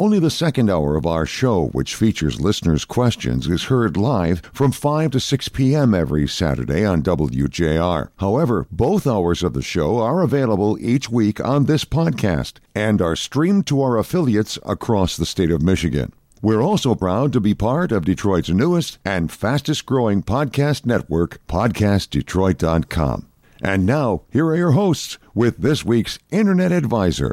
Only the second hour of our show, which features listeners' questions, is heard live from 5 to 6 p.m. every Saturday on WJR. However, both hours of the show are available each week on this podcast and are streamed to our affiliates across the state of Michigan. We're also proud to be part of Detroit's newest and fastest growing podcast network, PodcastDetroit.com. And now, here are your hosts with this week's Internet Advisor.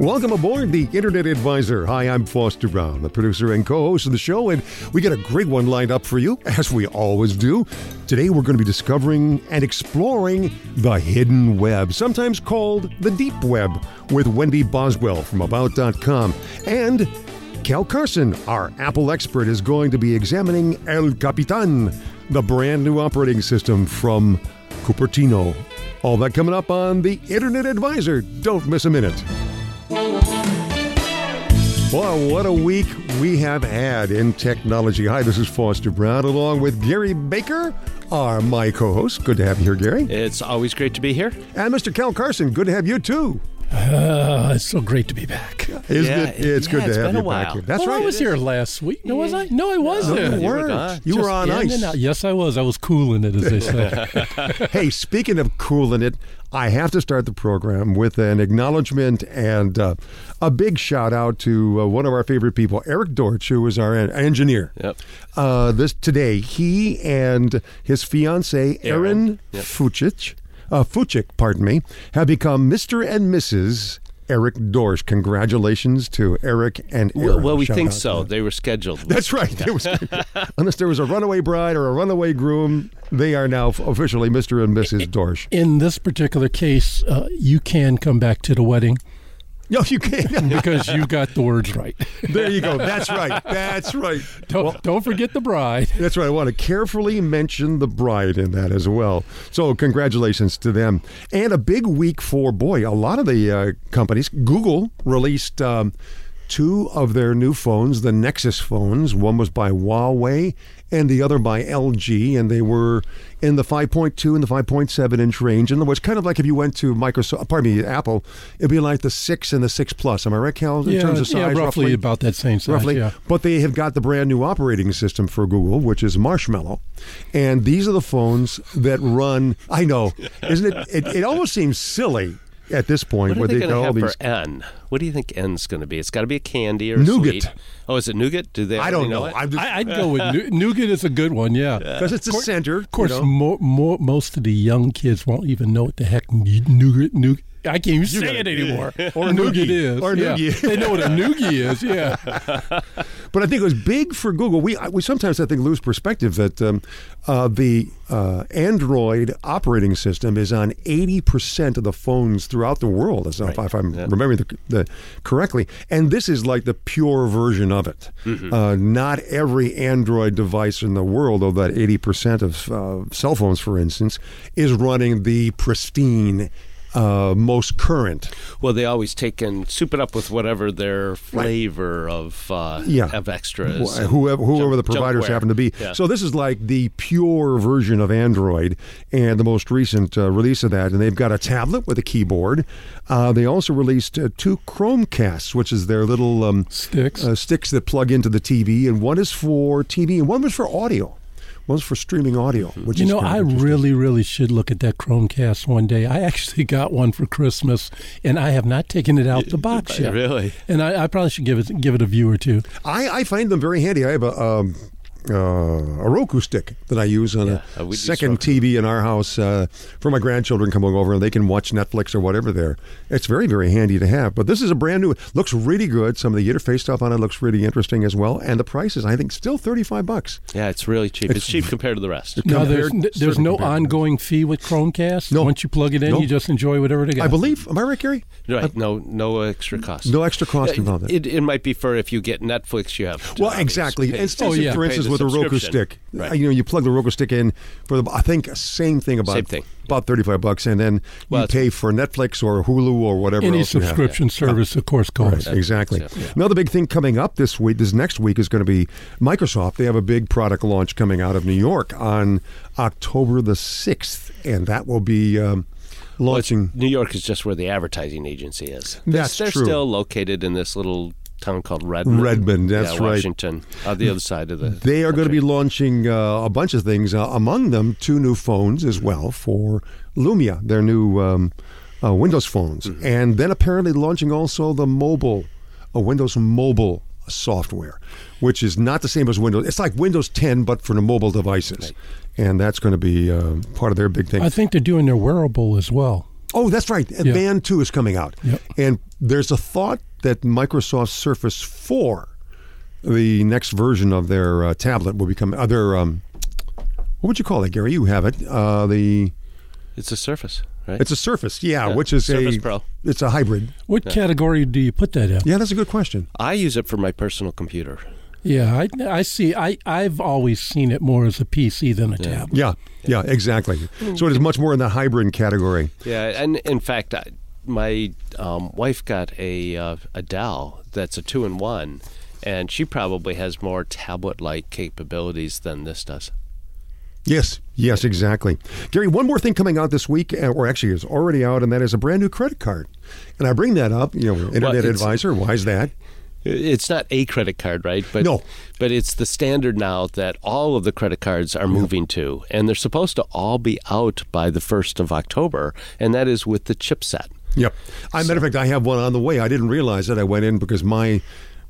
Welcome aboard the Internet Advisor. Hi, I'm Foster Brown, the producer and co host of the show, and we got a great one lined up for you, as we always do. Today, we're going to be discovering and exploring the hidden web, sometimes called the deep web, with Wendy Boswell from About.com. And Cal Carson, our Apple expert, is going to be examining El Capitan, the brand new operating system from Cupertino. All that coming up on the Internet Advisor. Don't miss a minute. Well, what a week we have had in technology. Hi, this is Foster Brown along with Gary Baker, our my co-host. Good to have you here, Gary. It's always great to be here. And Mr. Cal Carson, good to have you too. Uh, it's so great to be back. Isn't Yeah, it? It's yeah, good to it's have been you a while. back here. That's well, right. I was here last week. No, was I? No, I wasn't. you you were weren't. You Just were on ice. Yes, I was. I was cooling it, as they say. hey, speaking of cooling it, I have to start the program with an acknowledgement and uh, a big shout out to uh, one of our favorite people, Eric Dorsch, who is our en- engineer. Yep. Uh, this today, he and his fiancee, Erin yep. Fucic, uh, Fucic, pardon me, have become Mr. and Mrs. Eric Dorsch. Congratulations to Eric and Erin. Well, well, we Shout think so. They were scheduled. That's right. There was, unless there was a runaway bride or a runaway groom, they are now officially Mr. and Mrs. Dorsch. In this particular case, uh, you can come back to the wedding No, you can't. because you got the words right. there you go. That's right. That's right. Don't, don't forget the bride. That's right. I want to carefully mention the bride in that as well. So, congratulations to them. And a big week for, boy, a lot of the uh, companies. Google released um, two of their new phones, the Nexus phones. One was by Huawei and the other by LG. And they were in the 5.2 and the 5.7 inch range. In other words, kind of like if you went to Microsoft, pardon me, Apple, it'd be like the 6 and the 6 Plus. Am I right, Cal, in yeah, terms of size? yeah, roughly, about that same size. roughly. Yeah. But they have got the brand new operating system for Google, which is Marshmallow, and these are the phones that run. I know, isn't it? It, it almost seems silly at this point What are where they they got all have these. for N? What do you think N's going to be? It's got to be a candy or a Nougat. sweet. Oh, is it nougat? Do they? I don't know. it? I'm just I, I'd go with nougat is a good one. Yeah. because it's the center. Of course, you know. more, more, most of the young kids won't even know what the heck nougat. nougat I can't even say it anymore. Or noogie. is. Or a yeah. noogie. they know what a noogie is. Yeah. But I think it was big for Google. We we sometimes I think lose perspective that um, uh, the uh, Android operating system is on eighty percent of the phones throughout the world. As if I'm remembering the, the correctly, and this is like the pure version of it. Uh, not every Android device in the world, though that eighty percent of uh, cell phones, for instance, is running the pristine. Uh, most current. Well, they always take and soup it up with whatever their flavor of uh, Yeah. of extras. Wh- whoever, whoever the providers happen to be. Yeah. So this is like the pure version of Android and the most recent uh, release of that. And they've got a tablet with a keyboard. Uh, they also released uh, two Chromecasts, which is their little um, Sticks. uh, sticks that plug into the TV, and one is for TV and one was for audio. One's for streaming audio, which You is know, I really, really should look at that Chromecast one day. I actually got one for Christmas, and I have not taken it out the box yet. Really? And I, I probably should give it give it a view or two. I, I find them very handy. I have a um, uh, a Roku stick that I use on Yeah, uh, a second TV in our house uh, for my grandchildren coming over and they can watch Netflix or whatever there. It's very, very handy to have. But this is a brand new, looks really good. Some of the interface stuff on it looks really interesting as well. And the price is, I think, still 35 bucks. Yeah, it's really cheap. It's, cheap compared to the rest. No, there's Compared- there's no ongoing fee with Chromecast. No. Once you plug it in, No. you just enjoy whatever they got. I believe, am I right, Gary? Right. No, no extra cost. No extra cost Uh, involved. It, it might be for if you get Netflix, you have. To Well, obviously exactly. pay- And Oh, yeah. for instance, the with a Roku stick, Right. you know, you plug the Roku stick in for the, I think same thing about Same thing. about thirty five bucks, and then Well, you pay for Netflix or Hulu or whatever Any else you have. subscription service, of course, Right, costs. exactly. Yeah. Another big thing coming up this week, this next week, is going to be Microsoft. They have a big product launch coming out of New York on October the sixth, and that will be um, Well, launching. New York is just where the advertising agency is. That's they're true. still located in this little town called Redmond. Redmond, that's yeah, right. Washington, on the other side of the. They are going to be launching uh, a bunch of things. Uh, among them, two new phones as well for Lumia, their new um, uh, Windows phones, Mm-hmm. and then apparently launching also the mobile, a Windows mobile software, which is not the same as Windows. It's like Windows 10, but for the mobile devices, and that's going to be uh, part of their big thing. I think they're doing their wearable as well. Oh, that's right. And Yeah. Band 2 is coming out. Yep. And there's a thought that Microsoft Surface 4, the next version of their uh, tablet, will become other. Um, what would you call it, Gary? You have it. Uh, the It's a Surface, right? it's a Surface, yeah, Yeah, which is Surface a Pro. It's a hybrid. What category do you put that in? Yeah, that's a good question. I use it for my personal computer. Yeah, I, I see. I, I've always seen it more as a PC than a tablet. Yeah, yeah, exactly. So it is much more in the hybrid category. Yeah, and in fact, I, my um, wife got a uh, a Dell that's a two in one, and she probably has more tablet-like capabilities than this does. Yes, yes, exactly. Gary, one more thing coming out this week, uh, or actually is already out, and that is a brand new credit card. And I bring that up, you know, Internet it's- Advisor. Why is that? It's not a credit card, right? But No. but it's the standard now that all of the credit cards are moving to, and they're supposed to all be out by the first of October, and that is with the chipset. Yep. I matter of fact, I have one on the way. I didn't realize that. I went in because my,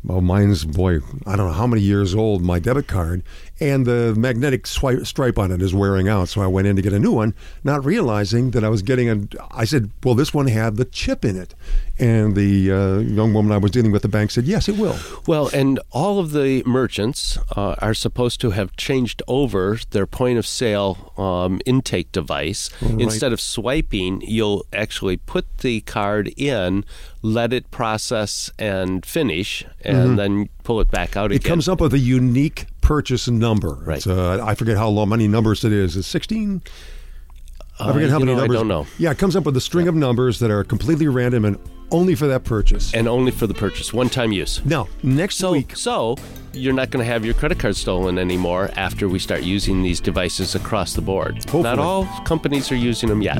well, mine's boy, I don't know how many years old. My debit card and the magnetic swipe, stripe on it is wearing out. So I went in to get a new one, not realizing that I was getting a. I said, "Well, this one had the chip in it," and the uh, young woman I was dealing with at the bank said, "Yes, it will." Well, and all of the merchants uh, are supposed to have changed over their point of sale um, intake device. Instead of swiping, you'll actually put the card in, let it process and finish, and then pull it back out Mm-hmm. It comes up with a unique purchase number. Right. Uh, I forget how long, many numbers it is. It's 16? I forget Uh, how many know, I numbers. don't know. Yeah, it comes up with a string of numbers that are completely random and only for that purchase. and only for the purchase, one-time use. now, next So, week, so you're not going to have your credit card stolen anymore after we start using these devices across the board. Hopefully. Not all companies are using them yet.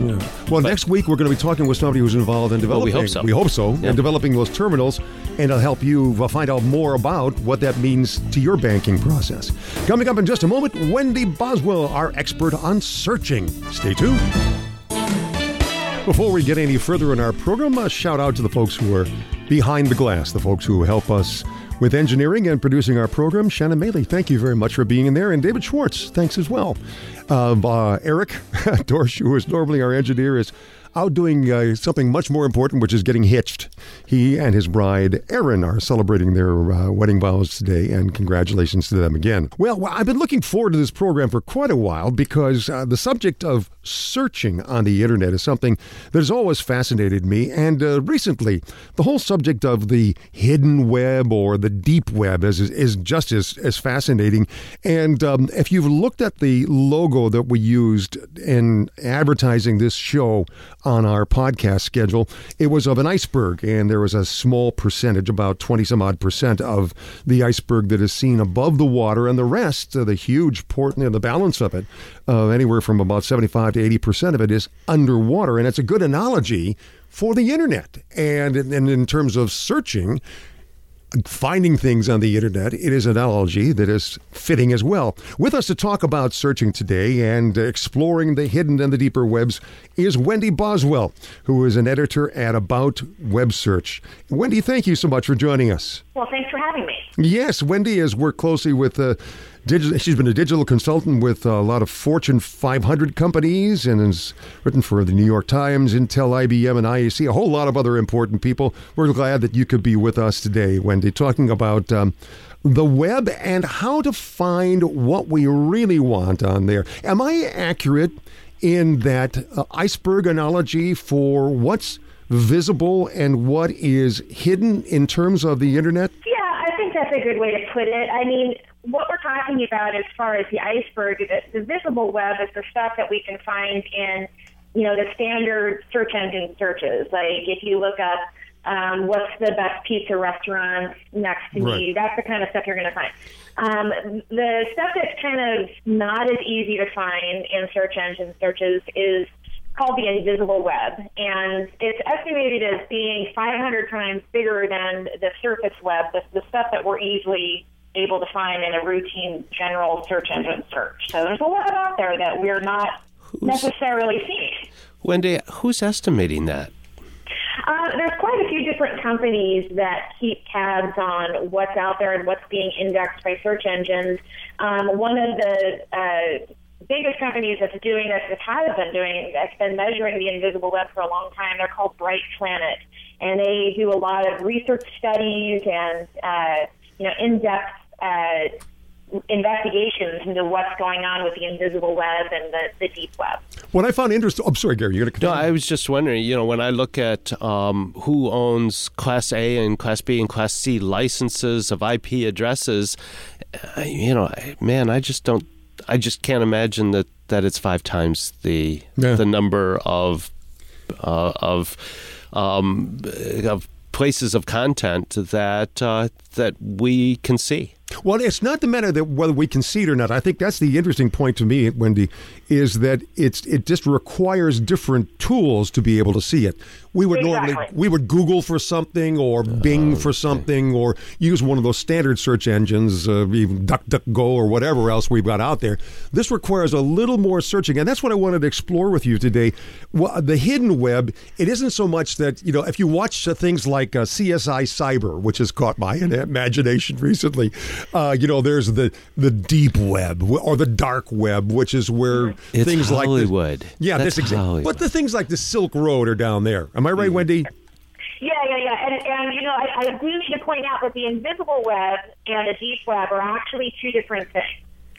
well, next week we're going to be talking with somebody who's involved in Well, developing. we hope so. We hope so. Yeah. In developing those terminals, and it'll help you uh, find out more about what that means to your banking process. Coming up in just a moment, Wendy Boswell, our expert on searching. Stay tuned. Before we get any further in our program, a shout out to the folks who are behind the glass, the folks who help us with engineering and producing our program. Shannon Maley, thank you very much for being in there. And David Schwartz, thanks as well. Uh, uh, Eric Dorsch, who is normally our engineer, is out doing uh, something much more important, which is getting hitched. He and his bride, Erin, are celebrating their uh, wedding vows today, and congratulations to them again. Well, I've been looking forward to this program for quite a while because uh, the subject of searching on the internet is something that has always fascinated me. And uh, recently, the whole subject of the hidden web or the deep web is, is just as, as fascinating. And um, if you've looked at the logo that we used in advertising this show on our podcast schedule, it was of an iceberg, and there was a small percentage, about 20 some odd percent of the iceberg that is seen above the water, and the rest, uh, the huge portion, know, the balance of it, uh, anywhere from about 75 to 80 percent of it is underwater. And it's a good analogy for the internet. And, and in terms of searching, finding things on the internet, it is an analogy that is fitting as well. With us to talk about searching today and exploring the hidden and the deeper webs is Wendy Boswell, who is an editor at About Web Search. Wendy, thank you so much for joining us. Well, thanks for having me. Yes, Wendy has worked closely with uh, Digi- she's been a digital consultant with a lot of Fortune 500 companies and has written for the New York Times, Intel, IBM, and IAC, a whole lot of other important people. We're glad that you could be with us today, Wendy, talking about um, the web and how to find what we really want on there. Am I accurate in that uh, iceberg analogy for what's visible and what is hidden in terms of the internet? Yeah, I think that's a good way to put it. I mean, what we're talking about as far as the iceberg, the, the visible web is the stuff that we can find in, you know, the standard search engine searches. Like if you look up um, what's the best pizza restaurant next to Right. me, that's the kind of stuff you're going to find. Um, the stuff that's kind of not as easy to find in search engine searches is called the invisible web, and it's estimated as being 500 times bigger than the surface web, the, the stuff that we're easily able to find in a routine general search engine search. So there's a lot out there that we're not necessarily seeing. Wendy, who's estimating that? Uh, there's quite a few different companies that keep tabs on what's out there and what's being indexed by search engines. Um, one of the uh, biggest companies that's doing this, that has been doing, that's been measuring the invisible web for a long time. They're called Bright Planet, and they do a lot of research studies and uh, you know in-depth. Uh, investigations into what's going on with the invisible web and the, the deep web. What I found interesting. I'm sorry, Gary. You're going to. No, I was just wondering, you know, when I look at um, who owns Class A and Class B and Class C licenses of IP addresses, uh, you know, I- man, I just don't, I just can't imagine that, that it's five times the Yeah. the number of uh, of um, of places of content that uh, that we can see. Well, it's not the matter that whether we can see it or not. I think that's the interesting point to me, Wendy, is that it's it just requires different tools to be able to see it. We would normally we would Google for something or Bing for something or use one of those standard search engines, uh, even DuckDuckGo or whatever else we've got out there. This requires a little more searching, and that's what I wanted to explore with you today. Well, the hidden web. It isn't so much that you know if you watch uh, things like uh, CSI Cyber, which has caught my imagination recently. Uh, you know, there's the the deep web or the dark web, which is where It's things like Hollywood. this, yeah, That's this exactly. But the things like the Silk Road are down there. Am I right, Wendy? Yeah, yeah, yeah. And, and you know, I, I do need to point out that the invisible web and the deep web are actually two different things.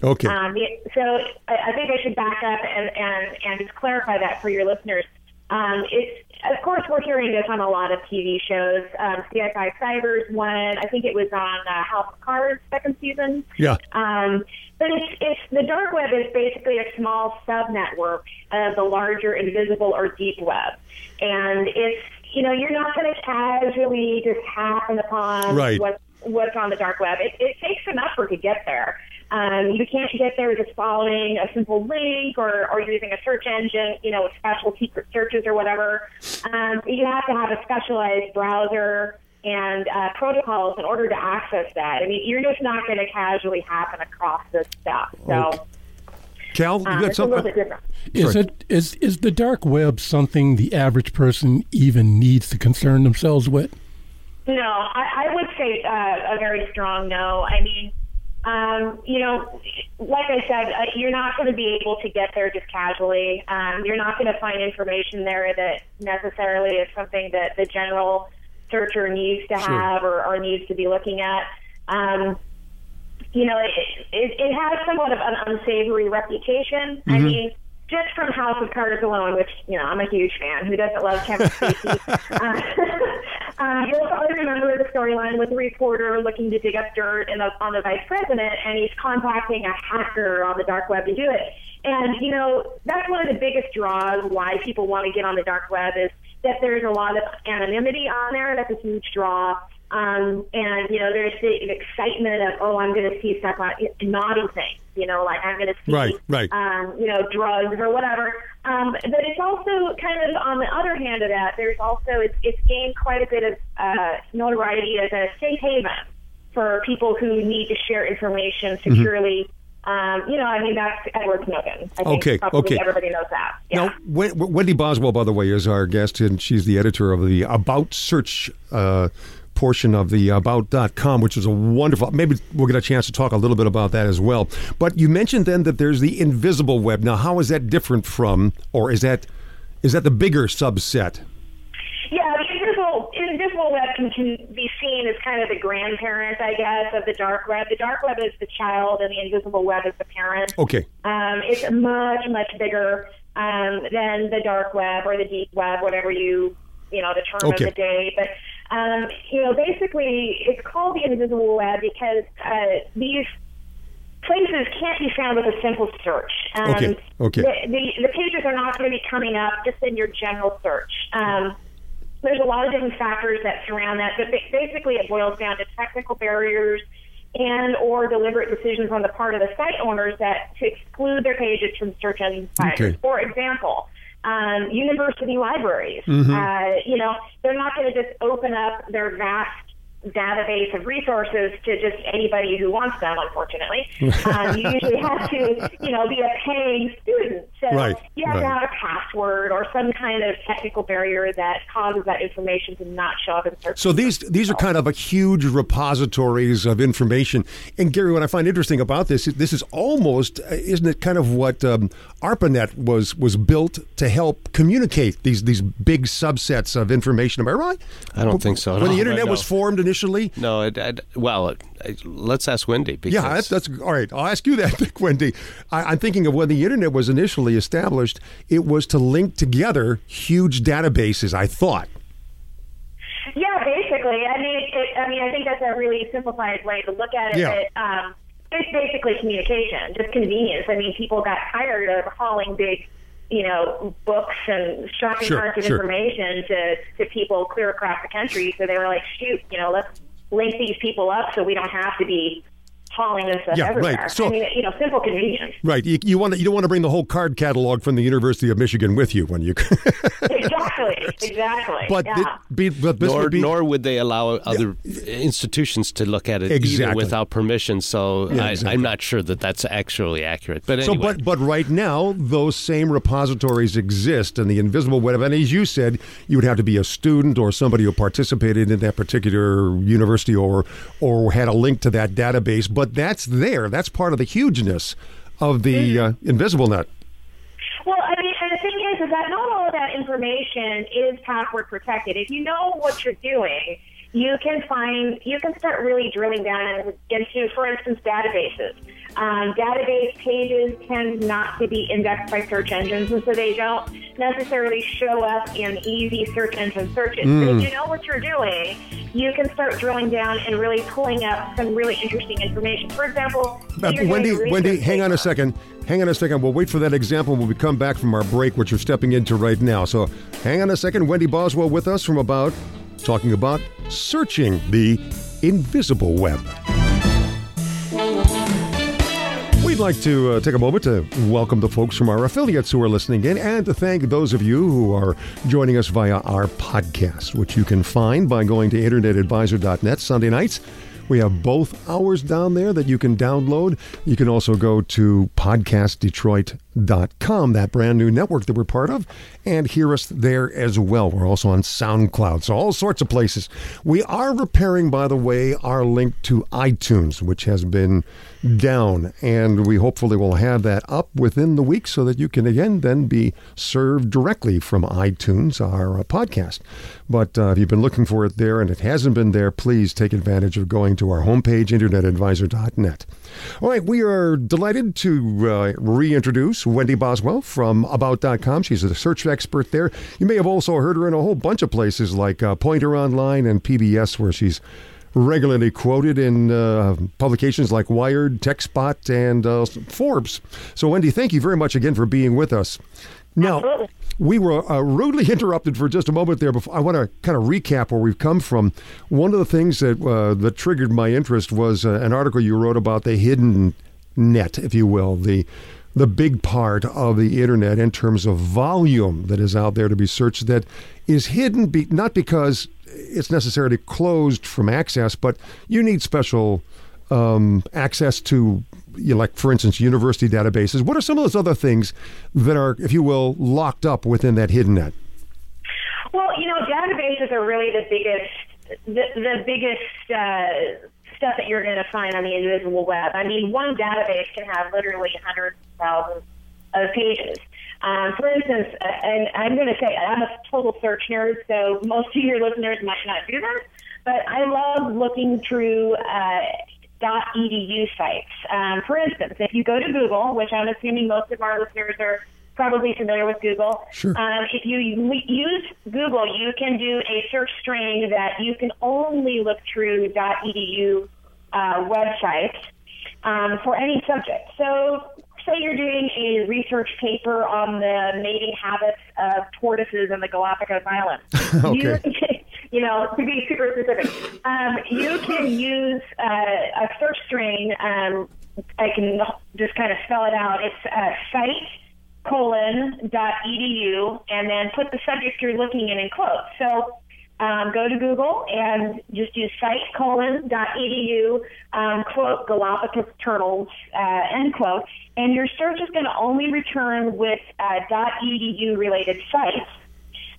Okay. Um, so I, I think I should back up and, and, and just clarify that for your listeners. Um, it's of course we're hearing this on a lot of TV shows. Um, CSI Cyber's one. I think it was on uh, House of Cards second season. Yeah. Um, but it's, it's the dark web is basically a small subnetwork of the larger invisible or deep web, and it's you know you're not going to casually just happen upon Right. what what's on the dark web. It, it takes an effort to get there. Um, you can't get there just following a simple link or, or using a search engine, you know, with special secret searches or whatever. Um, you have to have a specialized browser and uh, protocols in order to access that. I mean, you're just not going to casually happen across this stuff. So Cal, you um, got it's a little something? Is Sorry. it is is the dark web something the average person even needs to concern themselves with? No, I, I would say uh, a very strong no. I mean, um, you know, like I said, uh, you're not going to be able to get there just casually. Um, you're not going to find information there that necessarily is something that the general searcher needs to have or, or needs to be looking at. Um, you know, it, it, it has somewhat of an unsavory reputation. I mean, just from House of Cards alone, which you know I'm a huge fan. Who doesn't love Kevin Spacey? uh, uh, you'll probably remember the storyline with the reporter looking to dig up dirt the, on the vice president, and he's contacting a hacker on the dark web to do it. And you know that's one of the biggest draws why people want to get on the dark web is that there's a lot of anonymity on there. That's a huge draw. Um, and you know, there's the excitement of, oh, I'm going to see stuff on naughty things. You know, like I'm going to see, Right, right. Um, you know, drugs or whatever. Um, but it's also kind of on the other hand of that. There's also it's, it's gained quite a bit of uh, notoriety as a safe haven for people who need to share information Mm-hmm. securely. Um, you know, I mean, that's Edward Snowden. I think Okay, okay. Everybody knows that. Yeah. Now, Wen- Wendy Boswell, by the way, is our guest, and she's the editor of the About Search uh, portion of the about.com, which is a wonderful. Maybe we'll get a chance to talk a little bit about that as well. But you mentioned then that there's the invisible web. Now, how is that different from, or is that is that the bigger subset? Yeah, the invisible, invisible web can, can be seen as kind of the grandparent, I guess, of the dark web. The dark web is the child, and the invisible web is the parent. Okay. Um, it's much, much bigger um, than the dark web or the deep web, whatever you, you know, the term Okay. of the day. But um, you know, basically, it's called the invisible web because uh, these places can't be found with a simple search. Um, Okay, okay. The, the, the pages are not going to be coming up just in your general search. Um, there's a lot of different factors that surround that, but basically it boils down to technical barriers and or deliberate decisions on the part of the site owners that to exclude their pages from search engine providers. Okay. For example, um, university libraries, Mm-hmm. uh, you know, they're not going to just open up their vast database of resources to just anybody who wants them, unfortunately. um, you usually have to, you know, be a paying student. So Right, you have right. to have a password or some kind of technical barrier that causes that information to not show up in search. So these these are kind of a huge repositories of information. And Gary, what I find interesting about this, this is almost, isn't it, kind of what um, ARPANET was was built to help communicate these these big subsets of information. Am I right? I don't think so at When the all. internet No. was formed initially. No, it, it, well, it, I, let's ask Wendy. Because Yeah, that's, that's all right. I'll ask you that, Wendy. I, I'm thinking of when the internet was initially established. It was to link together huge databases. I thought. Yeah, basically. I mean, it, I mean, I think that's a really simplified way to look at it. Yeah. But, um, it's basically communication, just convenience. I mean, people got tired of hauling big, you know, books and shopping Sure, carts of sure. information to to people clear across the country. So they were like, shoot, you know, let's link these people up so we don't have to be hauling this stuff Yeah, right. everywhere. So- I mean, you know, simple convenience. Right. You, you want to, you don't want to bring the whole card catalog from the University of Michigan with you when you. exactly, exactly. but yeah. it, be, but this nor, would be nor would they allow other institutions to look at it Exactly. either without permission. So Yeah, I, exactly. I'm not sure that that's actually accurate. But So, but but right now, those same repositories exist, and the invisible web. And as you said, you would have to be a student or somebody who participated in that particular university or or had a link to that database. But that's there. That's part of the hugeness of the uh, invisible net. Well, I mean, and the thing is, is that not all of that information is password protected. If you know what you're doing, you can find, you can start really drilling down into, for instance, databases. Um, database pages tend not to be indexed by search engines, and so they don't necessarily show up in easy search engine searches. But if you know what you're doing, you can start drilling down and really pulling up some really interesting information. For example, Uh, Wendy, Wendy, hang on a second. Hang on a second. We'll wait for that example when we come back from our break, which you're stepping into right now. So hang on a second. Wendy Boswell with us from About, talking about searching the invisible web. We'd like to uh, take a moment to welcome the folks from our affiliates who are listening in and to thank those of you who are joining us via our podcast, which you can find by going to internetadvisor.net Sunday nights. We have both hours down there that you can download. You can also go to podcastdetroit.com, that brand new network that we're part of, and hear us there as well. We're also on SoundCloud, so all sorts of places. We are repairing, by the way, our link to iTunes, which has been down, and we hopefully will have that up within the week so that you can again then be served directly from iTunes, our uh, podcast. But uh, if you've been looking for it there and it hasn't been there, please take advantage of going to our homepage, internetadvisor.net. All right, we are delighted to uh, reintroduce Wendy Boswell from About.com. She's a search expert there. You may have also heard her in a whole bunch of places like uh, Poynter Online and PBS, where she's regularly quoted in uh, publications like Wired, TechSpot, and uh, Forbes. So, Wendy, thank you very much again for being with us. Now, Absolutely. we were uh, rudely interrupted for just a moment there. Before I want to kind of recap where we've come from. One of the things that uh, that triggered my interest was uh, an article you wrote about the hidden net, if you will, the the big part of the internet in terms of volume that is out there to be searched that is hidden be, not because it's necessarily closed from access, but you need special um, access to, you know, like for instance, university databases. What are some of those other things that are, if you will, locked up within that hidden net? Well, you know, databases are really the biggest the, the biggest uh, stuff that you're going to find on the invisible web. I mean, one database can have literally hundreds of thousands of pages. Um, for instance, uh, and I'm going to say I'm a total search nerd, so most of your listeners might not do that, but I love looking through uh, .edu sites. Um, for instance, if you go to Google, which I'm assuming most of our listeners are probably familiar with Google. Sure. Um, if you use Google, you can do a search string that you can only look through .edu uh, websites um, for any subject. So, say you're doing a research paper on the mating habits of tortoises in the Galapagos Islands. Okay. You, you know, to be super specific, um, you can use uh, a search string. Um, I can just kind of spell it out. It's uh, site colon dot edu and then put the subject you're looking in in quotes. So um, go to Google and just use site colon dot edu um, quote Galapagos turtles uh, end quote, and your search is going to only return with uh, dot edu related sites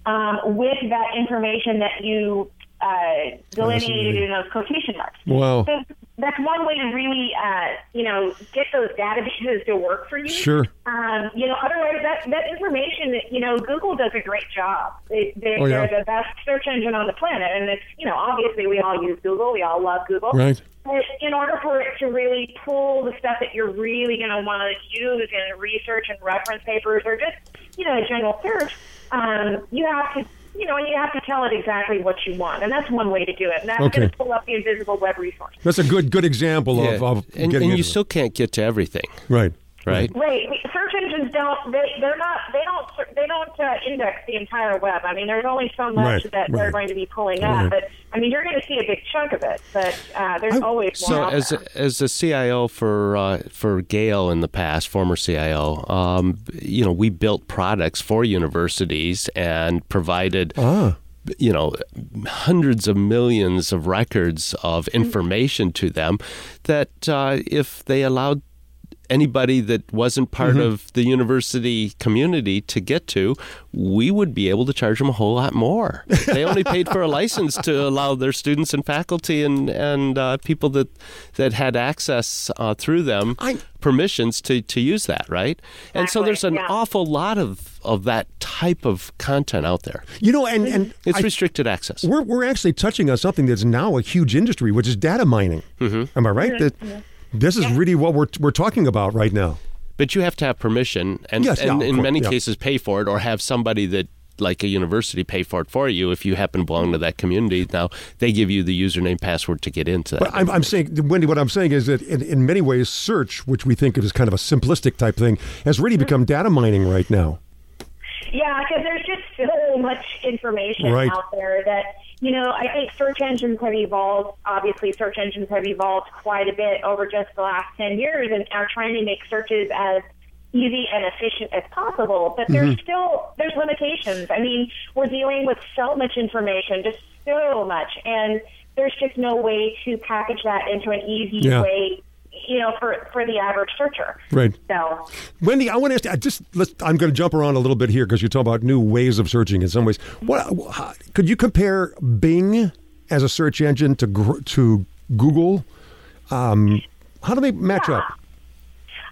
um, with that information that you uh, delineated in those quotation marks. Wow. So that's one way to really, uh, you know, get those databases to work for you. Sure. Um, you know, otherwise that that information, you know, Google does a great job. They, they're, Oh, yeah. they're the best search engine on the planet, and it's you know obviously we all use Google, we all love Google. Right. But in order for it to really pull the stuff that you're really going to want to use in research and reference papers, or just you know a general search, um, you have to. You know, and you have to tell it exactly what you want, and that's one way to do it. And that's Okay. going to pull up the invisible web resource. That's a good good example of, Yeah. of and getting and you it. still can't get to everything, right. Right? Right. Search engines don't. They, they're not. They don't. They don't uh, index the entire web. I mean, there's only so much Right, that right. they're going to be pulling Right. up. But I mean, you're going to see a big chunk of it. But uh, there's I- always more. So out as there. a, as a CIO for uh, for Gale in the past, former CIO, um, you know, we built products for universities and provided. Ah. You know, hundreds of millions of records of information to them that uh, if they allowed anybody that wasn't part Mm-hmm. of the university community to get to, we would be able to charge them a whole lot more. They only paid for a license to allow their students and faculty and and uh, people that that had access uh, through them I- permissions to, to use that, right? And so there's an yeah. awful lot of, of that type of content out there. You know, and and It's I- restricted access. we're we're actually touching on something that's now a huge industry, which is data mining. Mm-hmm. Am I right? That this is really what we're we're talking about right now. But you have to have permission, and, Yes, and of in course, many yeah. cases pay for it, or have somebody that, like a university, pay for it for you if you happen to belong to that community. Now they give you the username, password to get into that. But I'm, I'm saying, Wendy, what I'm saying is that in, in many ways, search, which we think of as kind of a simplistic type thing, has really mm-hmm. become data mining right now. Yeah, because there's just so much information Right. out there that you know. I think search engines have evolved. Obviously, search engines have evolved quite a bit over just the last ten years, and are trying to make searches as easy and efficient as possible. But there's mm-hmm. still there's limitations. I mean, we're dealing with so much information, just so much, and there's just no way to package that into an easy Yeah. way. You know, for for the average searcher. Right. So. Wendy, I want to ask. I just let's, I'm going to jump around a little bit here because you talk about new ways of searching. In some ways, what how, could you compare Bing as a search engine to to Google? Um, how do they match up?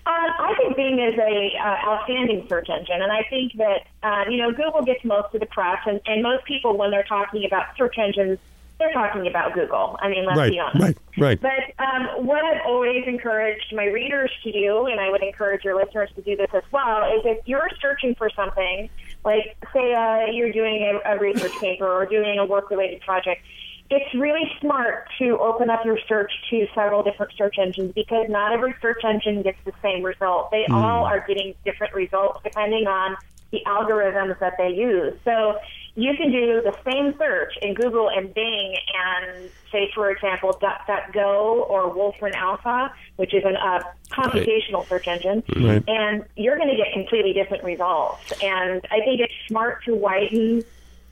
Um, I think Bing is a uh, outstanding search engine, and I think that uh, you know Google gets most of the press, and, and most people when they're talking about search engines, they're talking about Google. I mean, let's Right, be honest. right, right. But um, what I've always encouraged my readers to do, and I would encourage your listeners to do this as well, is if you're searching for something, like say uh, you're doing a, a research paper or doing a work-related project, it's really smart to open up your search to several different search engines because not every search engine gets the same result. They all are getting different results depending on the algorithms that they use. So you can do the same search in Google and Bing and say, for example, DuckDuckGo or Wolfram Alpha, which is a uh, computational search engine, Right. and you're going to get completely different results. And I think it's smart to widen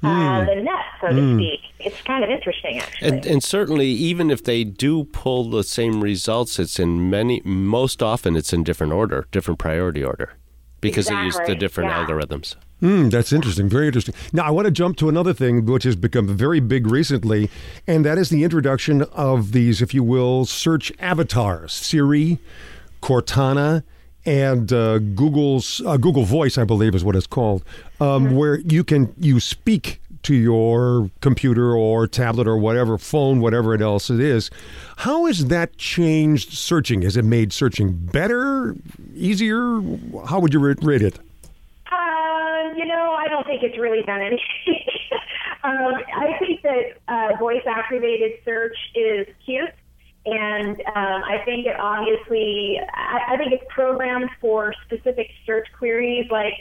uh, the net, so to speak. It's kind of interesting, actually. And, and certainly, even if they do pull the same results, it's in many, most often, it's in different order, different priority order, because exactly. they use the different yeah. algorithms. Mm, that's interesting. Very interesting. Now, I want to jump to another thing which has become very big recently, and that is the introduction of these, if you will, search avatars Siri, Cortana, and uh, Google's uh, Google Voice, I believe, is what it's called, um, mm-hmm. where you can you speak to your computer or tablet or whatever phone, whatever it else it is. How has that changed searching? Has it made searching better, easier? How would you rate it? Uh, you know, I don't think it's really done anything. um, I think that uh, voice activated search is cute. And um, I think it obviously, I, I think it's programmed for specific search queries like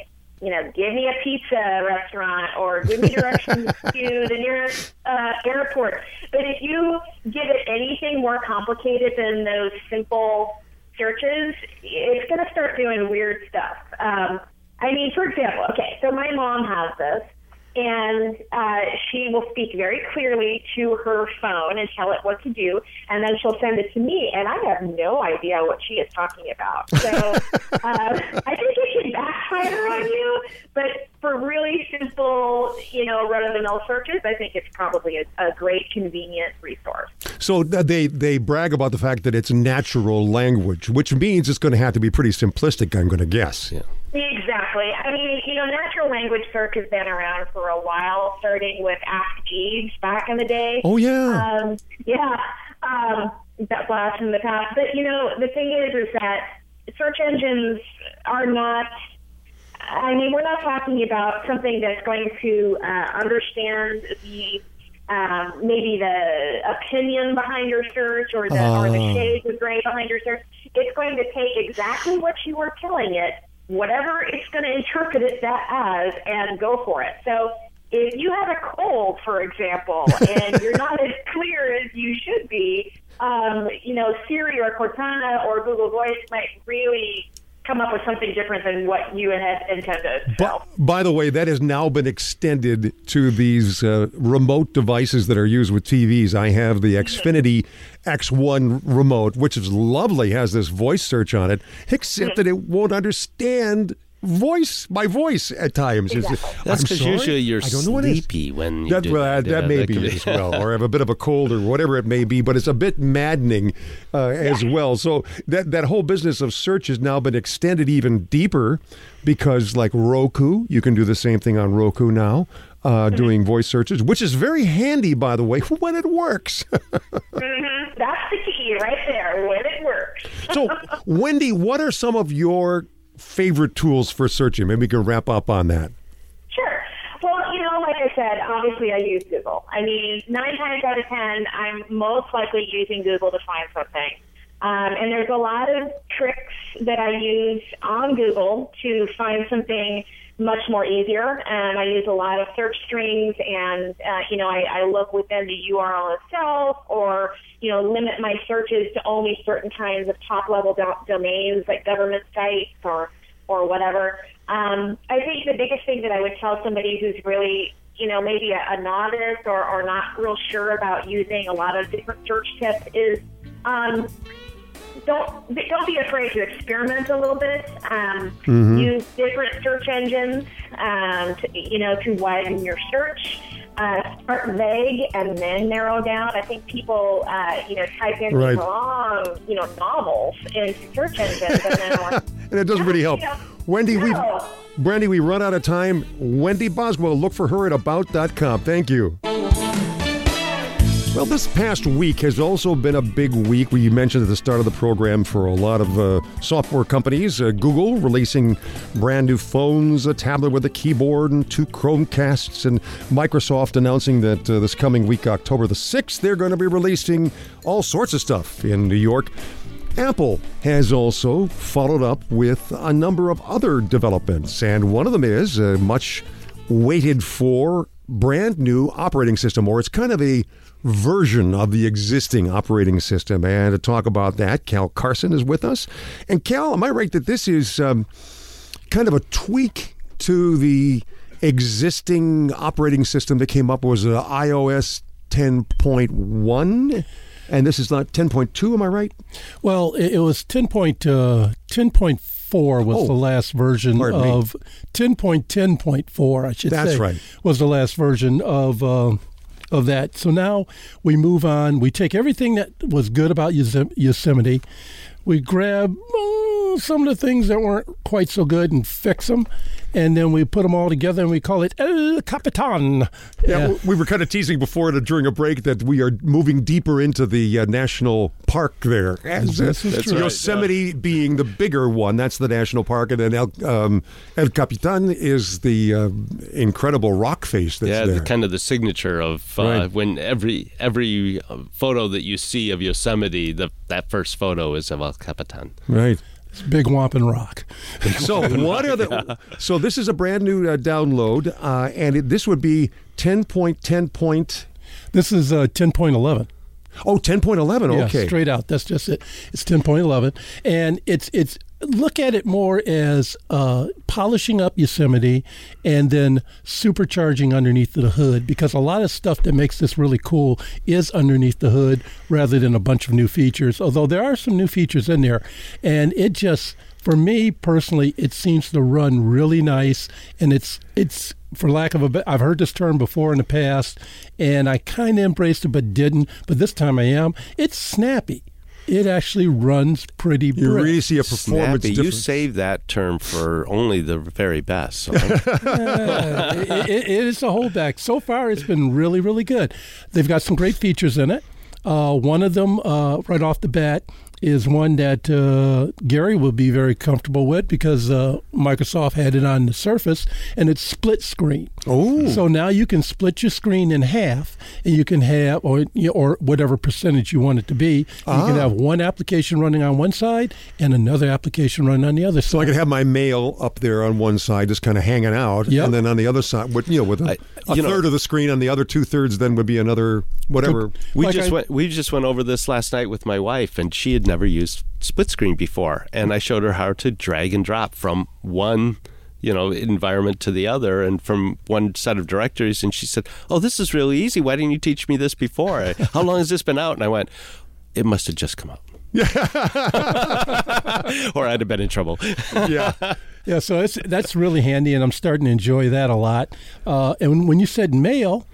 you know, give me a pizza restaurant or give me directions to the nearest uh, airport. But if you give it anything more complicated than those simple searches, it's going to start doing weird stuff. Um, I mean, for example, okay, so my mom has this and uh, she will speak very clearly to her phone and tell it what to do, and then she'll send it to me, and I have no idea what she is talking about. So uh, I think it can backfire on you, but for really simple, you know, run-of-the-mill searches, I think it's probably a, a great, convenient resource. So they they brag about the fact that it's natural language, which means it's going to have to be pretty simplistic. I'm going to guess. Yeah. Exactly. I mean, you know, natural language search has been around for a while, starting with Ask Jeeves back in the day. Oh yeah. Um, yeah. Um, that blast in the past. But you know, the thing is, is that search engines are not. I mean, we're not talking about something that's going to uh, understand the um, maybe the opinion behind your search or the, uh. or the ah. shades of gray behind your search. It's going to take exactly what you are telling it whatever it's going to interpret it that as and go for it. So if you have a cold, for example, and you're not as clear as you should be, um, you know, Siri or Cortana or Google Voice might really come up with something different than what you had intended. So. By, by, the way, that has now been extended to these uh, remote devices that are used with TVs. I have the Xfinity X1 remote, which is lovely, has this voice search on it, except that it won't understand voice, my voice at times. Exactly. That's because usually you're I don't know sleepy when you that, do well, that. that may be as well, or have a bit of a cold or whatever it may be. But it's a bit maddening uh, as well. So that that whole business of search has now been extended even deeper because, like Roku, you can do the same thing on Roku now. Uh, mm-hmm. doing voice searches, which is very handy, by the way, when it works. mm-hmm. That's the key right there, when it works. so, Wendy, what are some of your favorite tools for searching? Maybe we can wrap up on that. Sure. Well, you know, like I said, obviously I use Google. I mean, nine times out of ten, I'm most likely using Google to find something. Um, and there's a lot of tricks that I use on Google to find something much more easier. And I use a lot of search strings, and uh, you know, I, I look within the URL itself, or you know, limit my searches to only certain kinds of top level do- domains like government sites or or whatever. Um, I think the biggest thing that I would tell somebody who's really you know maybe a, a novice or, or not real sure about using a lot of different search tips is um, don't don't be afraid to experiment a little bit. Um, mm-hmm. Use different search engines, um, to, you know, to widen your search. Uh, start vague and then narrow down. I think people, uh, you know, type in right. long, you know, novels in search engines, and like, and it doesn't really help. You know, Wendy, no. we Brandy, we run out of time. Wendy Boswell, look for her at about.com. Thank you. Well, this past week has also been a big week. We mentioned at the start of the program for a lot of uh, software companies. Uh, Google releasing brand new phones, a tablet with a keyboard, and two Chromecasts, and Microsoft announcing that uh, this coming week, October the 6th, they're going to be releasing all sorts of stuff in New York. Apple has also followed up with a number of other developments, and one of them is a much waited for brand new operating system, or it's kind of a version of the existing operating system. And to talk about that, Cal Carson is with us. And Cal, am I right that this is um, kind of a tweak to the existing operating system that came up was uh, iOS 10.1? And this is not 10.2, am I right? Well, it, was 10. Uh, 10.4 10.4 was Oh, the last version of 10.10.4, I should That's say. right. Was the last version of uh, of that. So now we move on. We take everything that was good about Yosem- Yosemite. We grab uh, some of the things that weren't quite so good and fix them, and then we put them all together and we call it El Capitan. Yeah, w- we were kind of teasing before the, during a break that we are moving deeper into the uh, national park there. As, uh, is That's true. right, Yosemite being the bigger one, that's the national park, and then El, um, El Capitan is the uh, incredible rock face that's yeah, there. the, kind of the signature of uh, Right. when every every uh, photo that you see of Yosemite, the that first photo is of El Capitan. right. It's Big Wampin Rock. So what are the? So this is a brand new uh, download, uh, and it, this would be ten point ten point. This is uh, 10.11. Oh, 10.11. Yeah, Okay. straight out. That's just it. It's ten point eleven, and it's it's look at it more as uh, polishing up Yosemite and then supercharging underneath the hood because a lot of stuff that makes this really cool is underneath the hood rather than a bunch of new features. Although there are some new features in there, and it just for me personally, it seems to run really nice, and it's it's for lack of a I've heard this term before in the past, and I kind of embraced it but didn't. But this time I am. It's snappy. It actually runs pretty. You brisk. really see a performance Snappy, you difference. saved that term for only the very best. So Uh, it, it- it is a holdback. So far, it's been really, really good. They've got some great features in it. Uh, one of them, uh, right off the bat, is one that uh, Gary will be very comfortable with because uh, Microsoft had it on the Surface, and it's split screen. Oh. So now you can split your screen in half, and you can have, or or whatever percentage you want it to be. Ah. You can have one application running on one side and another application running on the other side. So I could have my mail up there on one side, just kind of hanging out, Yep. and then on the other side, with you know, with a, I- a you know- third of the screen on the other two thirds, then would be another whatever. we Like just I- went we just went over this last night with my wife, and she had never used split screen before, and I showed her how to drag and drop from one. You know, environment to the other, and from one set of directories. And she said, "Oh, this is really easy. Why didn't you teach me this before? How long has this been out?" And I went, "It must have just come out." Yeah, or I'd have been in trouble. yeah. Yeah, so it's, that's really handy, and I'm starting to enjoy that a lot. Uh, and when you said mail,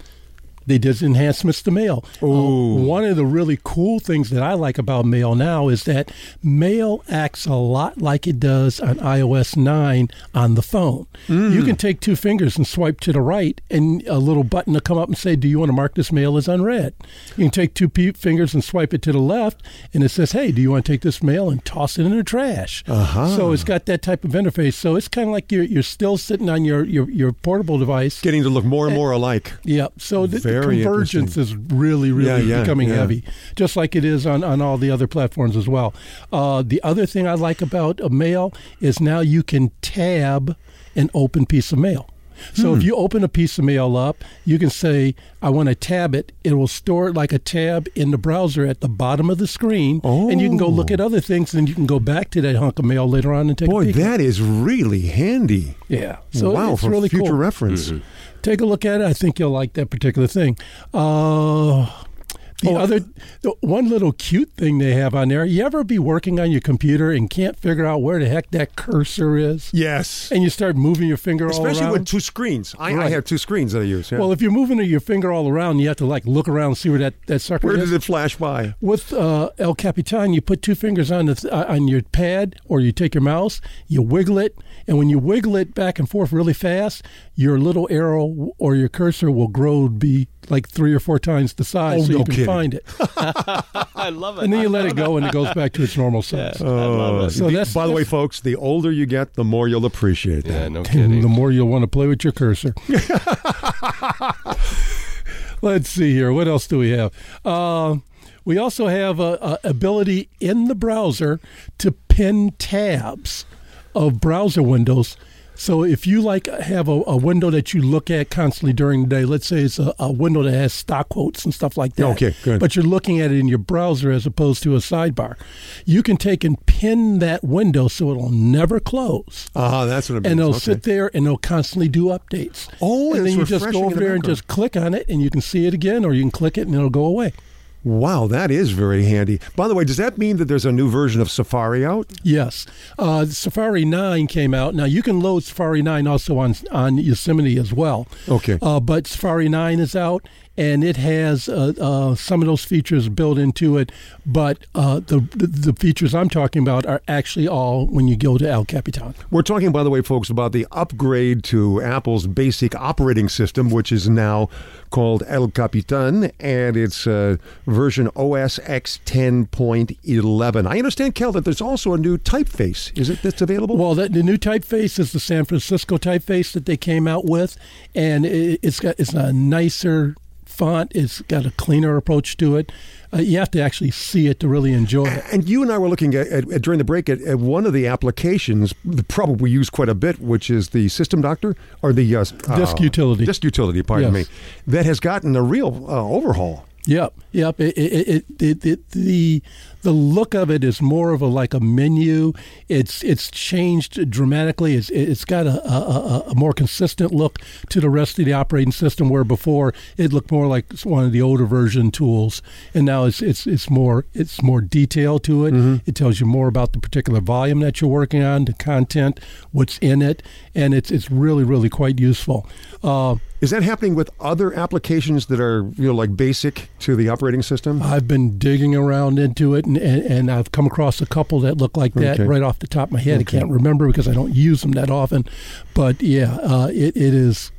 they did enhancements to mail. Uh, one of the really cool things that I like about mail now is that mail acts a lot like it does on iOS 9 on the phone. You can take two fingers and swipe to the right, and a little button will come up and say, Do you want to mark this mail as unread? You can take two fingers and swipe it to the left, and it says, Hey, do you want to take this mail and toss it in the trash? Uh-huh. So it's got that type of interface. So it's kind of like you're, you're still sitting on your, your, your portable device. Getting to look more and more alike. Yeah. So the Very convergence is really, really Yeah, yeah, becoming yeah. heavy, just like it is on, on all the other platforms as well. Uh, the other thing I like about a mail is now you can tab an open piece of mail. So Hmm. if you open a piece of mail up, you can say, I want to tab it. It will store it like a tab in the browser at the bottom of the screen. Oh. And you can go look at other things, and you can go back to that hunk of mail later on and take a Boy, that is really handy. yeah. So wow, it's for really future cool. reference. Take a look at it. I think you'll like that particular thing. Uh, the Oh, other, the one little cute thing they have on there. You ever be working on your computer and can't figure out where the heck that cursor is, Yes. and you start moving your finger all Especially with two screens. I, I have two screens that I use. Yeah. well, if you're moving your finger all around, you have to like look around and see where that that sucker Where is. did it flash by? With uh, El Capitan, you put two fingers on the th- uh, on your pad, or you take your mouse, you wiggle it, and when you wiggle it back and forth really fast, your little arrow or your cursor will grow to be like three or four times the size, Oh, so no you can kidding. find it. I love it. And then you let it go, and it goes back to its normal size. I love it. So The- that's by the way, folks, the older you get, the more you'll appreciate that. yeah, no And kidding. the more you'll want to play with your cursor. Let's see here. What else do we have? Uh, we also have a, a ability in the browser to pin tabs of browser windows. So if you like have a, a window that you look at constantly during the day, let's say it's a, a window that has stock quotes and stuff like that. Okay, good. But you're looking at it in your browser as opposed to a sidebar. You can take and pin that window so it'll never close Ah, that's what it means. and it'll okay. sit there and it'll constantly do updates. Oh, and then you just go over the there and just click on it, and you can see it again, or you can click it and it'll go away. Wow, that is very handy. By the way, does that mean that there's a new version of Safari out? Yes. Uh, Safari 9 came out. Now, you can load Safari 9 also on, on Yosemite as well. Okay. Uh, but Safari 9 is out, and it has uh, uh, some of those features built into it. But uh, the, the, features I'm talking about are actually all when you go to El Capitan. We're talking, by the way, folks, about the upgrade to Apple's basic operating system, which is now called El Capitan, and it's uh, version OS X 10.11. I understand, Kel, that there's also a new typeface. Is it that's available? Well, the, the new typeface is the San Francisco typeface that they came out with, and it, it's got it's a nicer font. It's got a cleaner approach to it. Uh, you have to actually see it to really enjoy it. And you and I were looking at, at, at during the break at, at, one of the applications, that probably used quite a bit, which is the System Doctor or the uh, disk utility. Disk utility, pardon Yes. me, that has gotten a real uh, overhaul. Yep, yep. It, it, it, it, it, the the look of it is more of a like a menu. It's it's changed dramatically. It's it's got a, a, a- more consistent look to the rest of the operating system. Where before it looked more like one of the older version tools, and now it's it's it's more it's more detail to it. It tells you more about the particular volume that you're working on, the content, what's in it, and it's it's really really quite useful. Uh, Is that happening with other applications that are you know like basic to the operating system? I've been digging around into it, and, and, I've come across a couple that look like that Okay. right off the top of my head. I can't remember because I don't use them that often, but yeah, uh, it, it is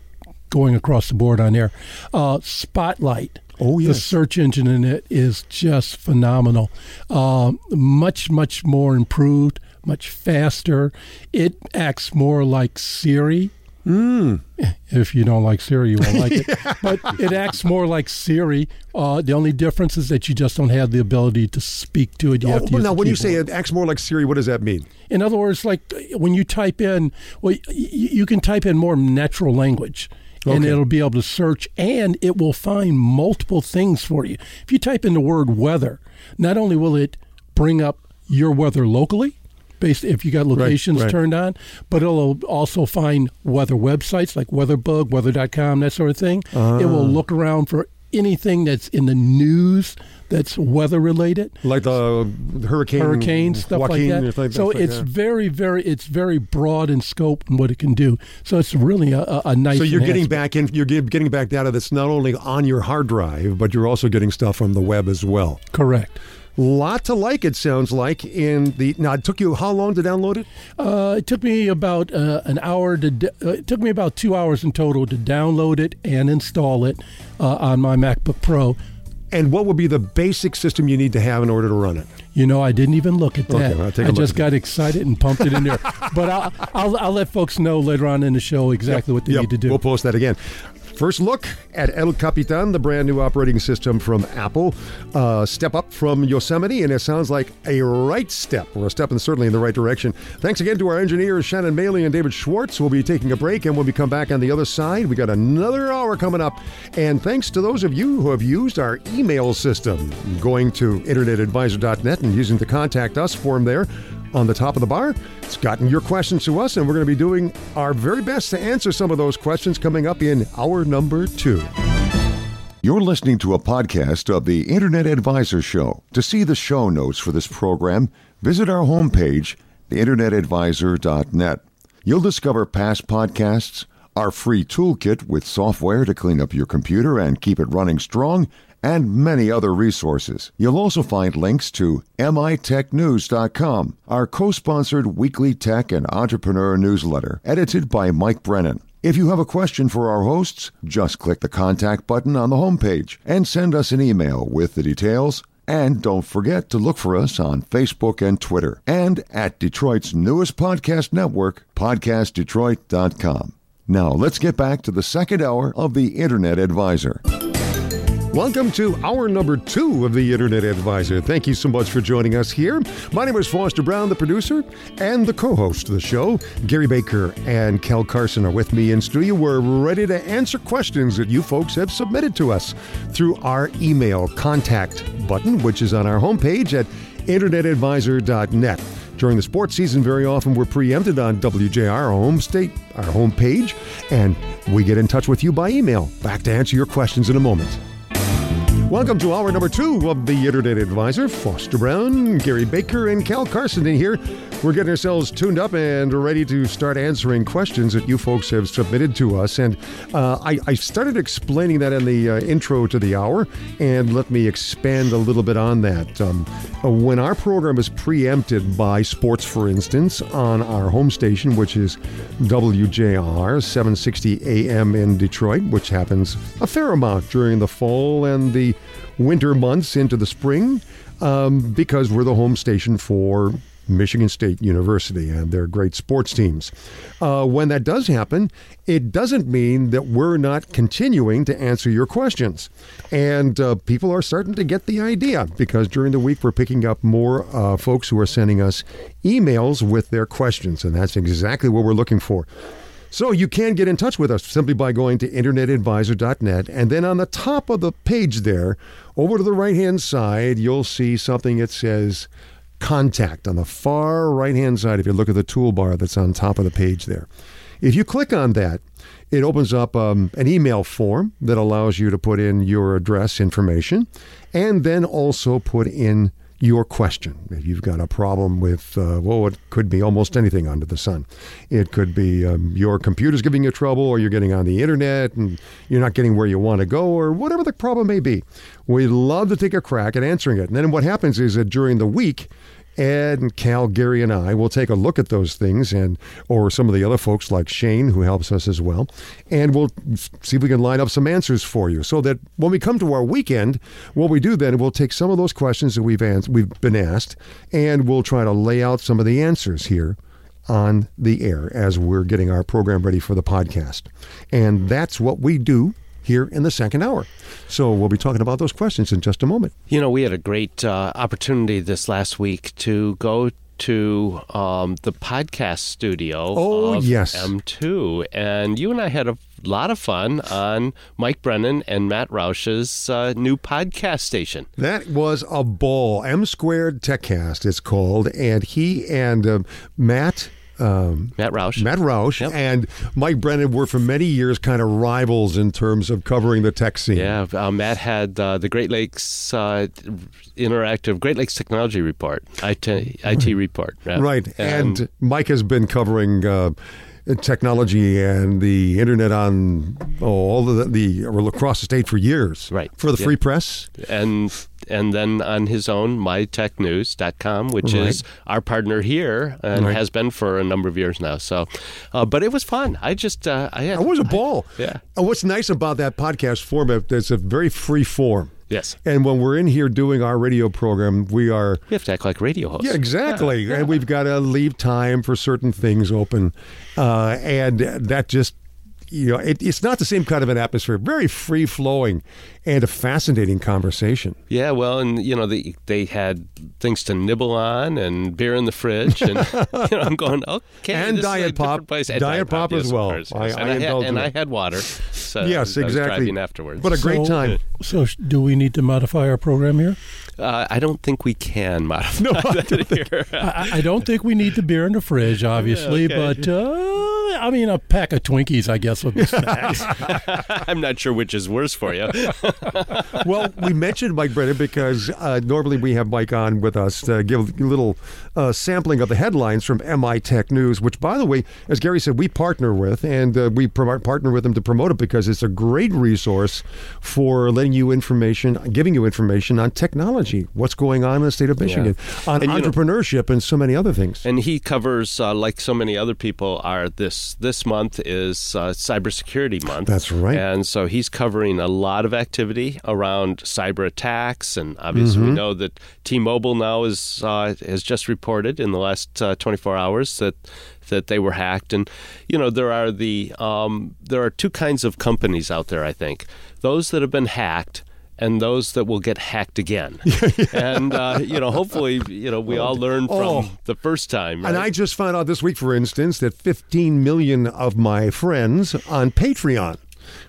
going across the board on there. Uh, Spotlight. Oh, The yes. search engine in it is just phenomenal. Uh, much, much more improved, much faster. It acts more like Siri. If you don't like Siri, you won't like it. But it acts more like Siri. Uh, the only difference is that you just don't have the ability to speak to it. You have Oh, to well, now, the when you say it acts more like Siri, what does that mean? in other words, like when you type in, well, y- you can type in more natural language. And it'll be able to search, and it will find multiple things for you. If you type in the word weather, not only will it bring up your weather locally, based if you got locations right. turned on, but it'll also find weather websites like WeatherBug, Weather.com, that sort of thing. It will Ah. look around for anything that's in the news that's weather related Like the hurricane, hurricanes, stuff Joaquin, like that. so like it's that. very, very, it's very broad in scope and what it can do. So it's really a, a, a nice. So you're getting back in. You're getting back data that's not only on your hard drive, but you're also getting stuff from the web as well. correct. Lot to like. It sounds like in the. Now it took you how long to download it? Uh, it took me about uh, an hour to. d- Uh, it took me about two hours in total to download it and install it uh, on my MacBook Pro. And what would be the basic system you need to have in order to run it? You know, I didn't even look at that. Okay, I'll take a I just got excited and pumped it in there. But I'll, I'll, I'll let folks know later on in the show exactly what they Yep, need to do. We'll post that again. First look at El Capitan, the brand new operating system from Apple. Uh, step up from Yosemite, and it sounds like a right step, or a step in certainly in the right direction. Thanks again to our engineers, Shannon Maley and David Schwartz. We'll be taking a break, and when we come back on the other side, we got another hour coming up. And thanks to those of you who have used our email system, going to internetadvisor.net and using the contact us form there on the top of the bar. It's gotten your questions to us, and we're going to be doing our very best to answer some of those questions coming up in hour number two. You're listening to a podcast of the Internet Advisor Show. To see the show notes for this program, visit our homepage, theinternetadvisor.net. You'll discover past podcasts, our free toolkit with software to clean up your computer and keep it running strong, and many other resources. You'll also find links to mitechnews.com, our co-sponsored weekly tech and entrepreneur newsletter, edited by Mike Brennan. If you have a question for our hosts, just click the contact button on the homepage and send us an email with the details. And don't forget to look for us on Facebook and Twitter and at Detroit's newest podcast network, podcastdetroit.com. Now, let's get back to the second hour of the Internet Advisor. Welcome to hour number two of the Internet Advisor. Thank you so much for joining us here. My name is Foster Brown, the producer and the co host of the show. Gary Baker and Kel Carson are with me in studio. We're ready to answer questions that you folks have submitted to us through our email contact button, which is on our homepage at internetadvisor.net. During the sports season, very often we're preempted on WJR, our home state, our homepage, and we get in touch with you by email. Back to answer your questions in a moment. Welcome to hour number two of the Internet Advisor. Foster Brown, Gary Baker, and Cal Carson in here. We're getting ourselves tuned up and ready to start answering questions that you folks have submitted to us. And uh, I, I, started explaining that in the uh, intro to the hour, and let me expand a little bit on that. Um, when our program is preempted by sports, for instance, on our home station, which is WJR 760 AM in Detroit, which happens a fair amount during the fall and the winter months into the spring um, because we're the home station for Michigan State University and their great sports teams. Uh, when that does happen, it doesn't mean that we're not continuing to answer your questions. And uh, people are starting to get the idea because during the week we're picking up more uh, folks who are sending us emails with their questions, and that's exactly what we're looking for. So you can get in touch with us simply by going to internetadvisor.net. And then on the top of the page there, over to the right hand side, you'll see something that says contact on the far right hand side. If you look at the toolbar that's on top of the page there, if you click on that, it opens up um, an email form that allows you to put in your address information and then also put in your question. If you've got a problem with, uh, well, it could be almost anything under the sun. It could be um, your computer's giving you trouble, or you're getting on the internet and you're not getting where you want to go, or whatever the problem may be. We'd love to take a crack at answering it. And then what happens is that during the week, Ed and Cal, Gary, and I will take a look at those things, and or some of the other folks like Shane, who helps us as well, and we'll see if we can line up some answers for you. So that when we come to our weekend, what we do then, we'll take some of those questions that we've ans- we've been asked, and we'll try to lay out some of the answers here on the air as we're getting our program ready for the podcast. And that's what we do here in the second hour. So we'll be talking about those questions in just a moment. You know, we had a great uh, opportunity this last week to go to um, the podcast studio oh, of yes. M2. And you and I had a lot of fun on Mike Brennan and Matt Roush's uh, new podcast station. That was a ball. M Squared Techcast, it's called. And he and uh, Matt um, Matt Roush. Matt Roush yep. and Mike Brennan were for many years kind of rivals in terms of covering the tech scene. Yeah, uh, Matt had uh, the Great Lakes uh, Interactive Great Lakes Technology Report, IT, IT report. Right, and, and, Mike has been covering uh, technology and the internet on oh, all the, the across the state for years. Right. For the yeah. free press. And and then on his own, mitechnews.com, which right. is our partner here and right. has been for a number of years now. So, uh, but it was fun. I just, uh, I had, It was a ball. I, yeah. And what's nice about that podcast format, it's a very free form. Yes. And when we're in here doing our radio program, we are. We have to act like radio hosts. Yeah, exactly. Yeah. And we've got to leave time for certain things open. Uh, and that just you know, it, it's not the same kind of an atmosphere. Very free flowing and a fascinating conversation. Yeah, well, and you know, they they had things to nibble on and beer in the fridge, and you know, I'm going okay, and diet pop. And diet, pop, as well. Course, I, and, I, I had, and I had water. So yes, exactly. afterwards, but a great so, time. So, do we need to modify our program here? Uh, I don't think we can modify no, that here. I, I, don't think we need the beer in the fridge, obviously, yeah, okay. but uh, I mean, a pack of Twinkies, I guess, would be snacks. I'm not sure which is worse for you. well, we mentioned Mike Brennan because uh, normally we have Mike on with us to give a little uh, sampling of the headlines from MI Tech News, which, by the way, as Gary said, we partner with, and uh, we partner with them to promote it because it's a great resource for letting you information, giving you information on technology, what's going on in the state of Michigan, yeah. on and, entrepreneurship, know, and so many other things. And he covers, uh, like so many other people, are this this month is uh, cybersecurity month. That's right. And so he's covering a lot of activity around cyber attacks, and obviously mm-hmm. we know that T-Mobile now is uh, has just reported in the last uh, 24 hours that that they were hacked. And you know there are the um, there are two kinds of companies out there. I think those that have been hacked and those that will get hacked again. and uh, you know, hopefully, you know, we all learn from oh. the first time. Right? And I just found out this week, for instance, that 15 million of my friends on Patreon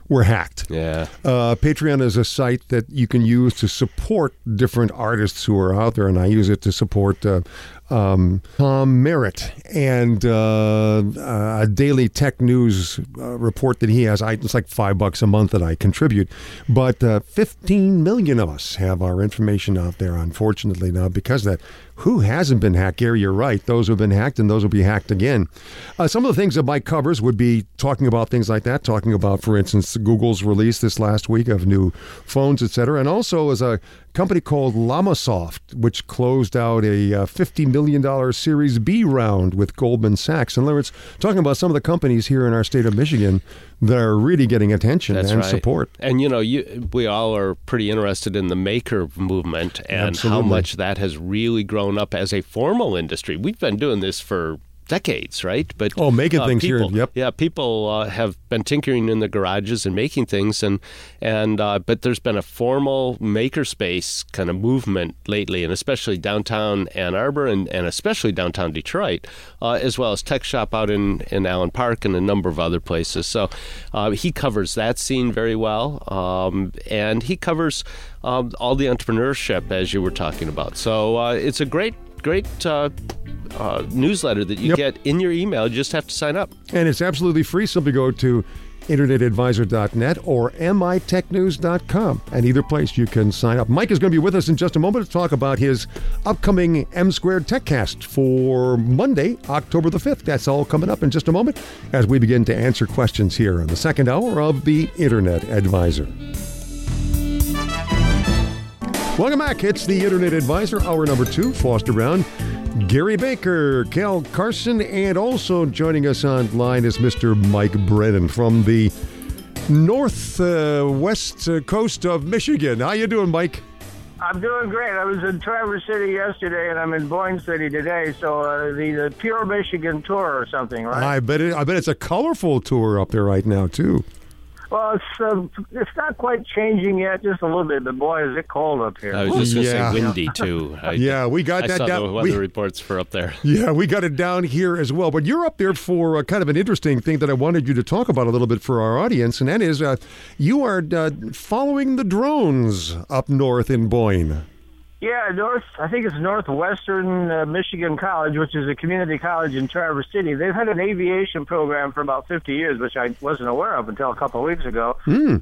were hacked. Yeah. Uh, Patreon is a site that you can use to support different artists who are out there, and I use it to support uh, um, Tom Merritt and uh, a daily tech news uh, report that he has. I, it's like five bucks a month that I contribute, but uh, 15 million of us have our information out there. Unfortunately, now because of that, who hasn't been hacked? Gary, you're right. Those who've been hacked and those will be hacked again. Uh, some of the things that Mike covers would be talking about things like that, talking about, for instance, Google's release this last week of new phones, etc., and also as a company called LLamasoft, which closed out a uh, $50 million Series B round with Goldman Sachs. In other words, talking about some of the companies here in our state of Michigan that are really getting attention That's and right. support. And you know, you, we all are pretty interested in the maker movement and Absolutely. how much that has really grown up as a formal industry. We've been doing this for decades, right? But Oh, making uh, things here, yep. Yeah, people uh, have been tinkering in the garages and making things, and and uh, but there's been a formal makerspace kind of movement lately, and especially downtown Ann Arbor and, and especially downtown Detroit, uh, as well as TechShop out in in Allen Park and a number of other places. So uh, he covers that scene very well, um, and he covers um, all the entrepreneurship as you were talking about. So uh, it's a great great uh, uh, newsletter that you Yep. get in your email. You just have to sign up. And it's absolutely free. Simply go to internetadvisor.net or mitechnews.com. And either place you can sign up. Mike is going to be with us in just a moment to talk about his upcoming M Squared TechCast for Monday, October the 5th. That's all coming up in just a moment as we begin to answer questions here in the second hour of the Internet Advisor. Welcome back. It's the Internet Advisor, hour number two. Foster Brown, Gary Baker, Cal Carson, and also joining us online is Mr. Mike Brennan from the northwest uh, uh, coast of Michigan. How you doing, Mike? I'm doing great. I was in Traverse City yesterday, and I'm in Boyne City today. So uh, the, the Pure Michigan tour or something, right? I bet it, I bet it's a colorful tour up there right now too. Well, it's uh, it's not quite changing yet, just a little bit. But boy, is it cold up here. I was just going to Yeah. say windy too. I, Yeah, we got I that saw down. the weather We- reports for up there. Yeah, we got it down here as well. But you're up there for uh, kind of an interesting thing that I wanted you to talk about a little bit for our audience, and that is uh, you are uh, following the drones up north in Boyne. Yeah, North. I think it's Northwestern uh, Michigan College, which is a community college in Traverse City. They've had an aviation program for about 50 years, which I wasn't aware of until a couple of weeks ago.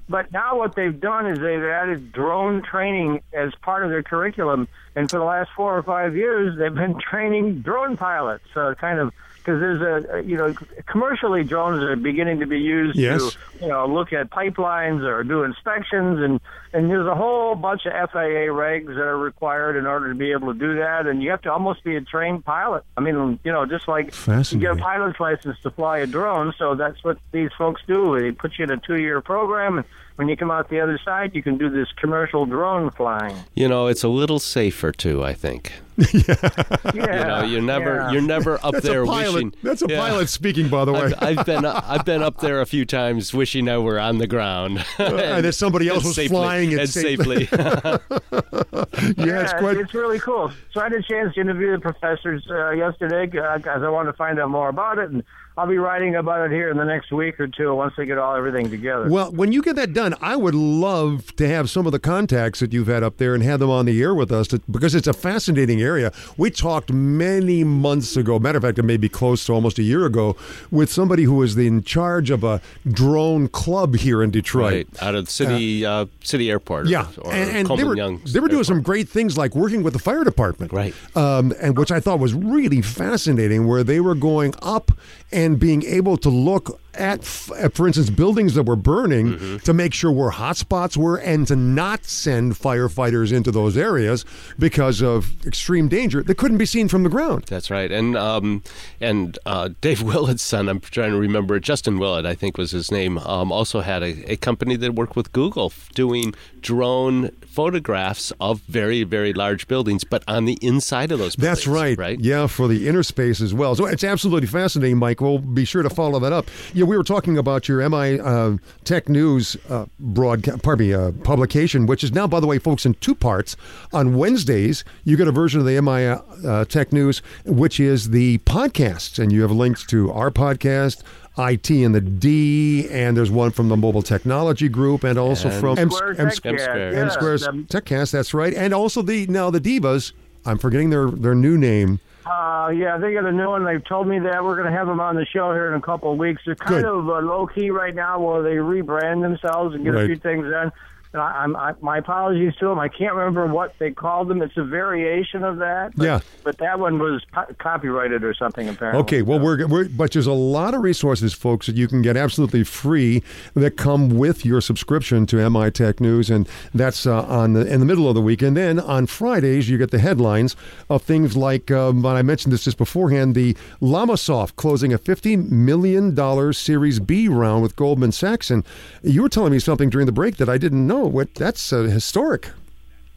But now what they've done is they've added drone training as part of their curriculum, and for the last four or five years, they've been training drone pilots. So kind of because there's a you know commercially drones are beginning to be used Yes. to you know look at pipelines or do inspections and and there's a whole bunch of FAA regs that are required in order to be able to do that and you have to almost be a trained pilot. I mean you know just like you get a pilot's license to fly a drone, so that's what these folks do. They put you in a two-year program. and When you come out the other side, you can do this commercial drone flying. You know, it's a little safer too. I think. Yeah, You know, you're never yeah. you're never up That's there a pilot. wishing. That's a Yeah. pilot speaking, by the way. I've, I've been I've been up there a few times, wishing I were on the ground and that somebody else and was safely, flying it safely. safely. yeah, it's quite. it's really cool. So I had a chance to interview the professors uh, yesterday because I wanted to find out more about it, and I'll be writing about it here in the next week or two once they get all everything together. Well, when you get that done, I would love to have some of the contacts that you've had up there and have them on the air with us to, because it's a fascinating area. We talked many months ago, matter of fact, it may be close to almost a year ago, with somebody who was in charge of a drone club here in Detroit. right out of the city uh, city airport. Yeah, or, and, and they were Young they were doing Airport. some great things like working with the fire department, Right. Um, and which I thought was really fascinating, where they were going up and being able to look at, at, for instance, buildings that were burning Mm-hmm. to make sure where hotspots were, and to not send firefighters into those areas because of extreme danger that couldn't be seen from the ground. That's right, and um, and uh, Dave Willett's son. I'm trying to remember. Justin Willett, I think, was his name. Um, also had a, a company that worked with Google, doing drone photographs of very very large buildings, but on the inside of those. That's buildings, right. Right. Yeah, for the inner space as well. So it's absolutely fascinating, Mike. We'll be sure to follow that up. Yeah, we were talking about your MI uh, Tech News uh, broadcast, pardon me, uh, publication, which is now, by the way, folks, in two parts. On Wednesdays, you get a version of the MI uh, Tech News, which is the podcasts, and you have links to our podcast. IT and the D, and there's one from the Mobile Technology Group, and also And from M, Square M, Tech M Cast, Square. M Square's TechCast. That's right, and also the now the Divas. I'm forgetting their their new name. Uh, yeah, they got a new one. They've told me that we're going to have them on the show here in a couple of weeks. They're kind Good. of uh, low key right now, while they rebrand themselves and get Right. a few things done. And I, I'm, I, my apologies to them. I can't remember what they called them. It's a variation of that. But, Yeah. But that one was po- copyrighted or something, apparently. Okay, well, we're, we're but there's a lot of resources, folks, that you can get absolutely free that come with your subscription to MI Tech News, and that's uh, on the, in the middle of the week. And then on Fridays, you get the headlines of things like, um, I mentioned this just beforehand, the LLamasoft closing a fifty million dollar Series B round with Goldman Sachs, and you were telling me something during the break that I didn't know. What that's uh, historic.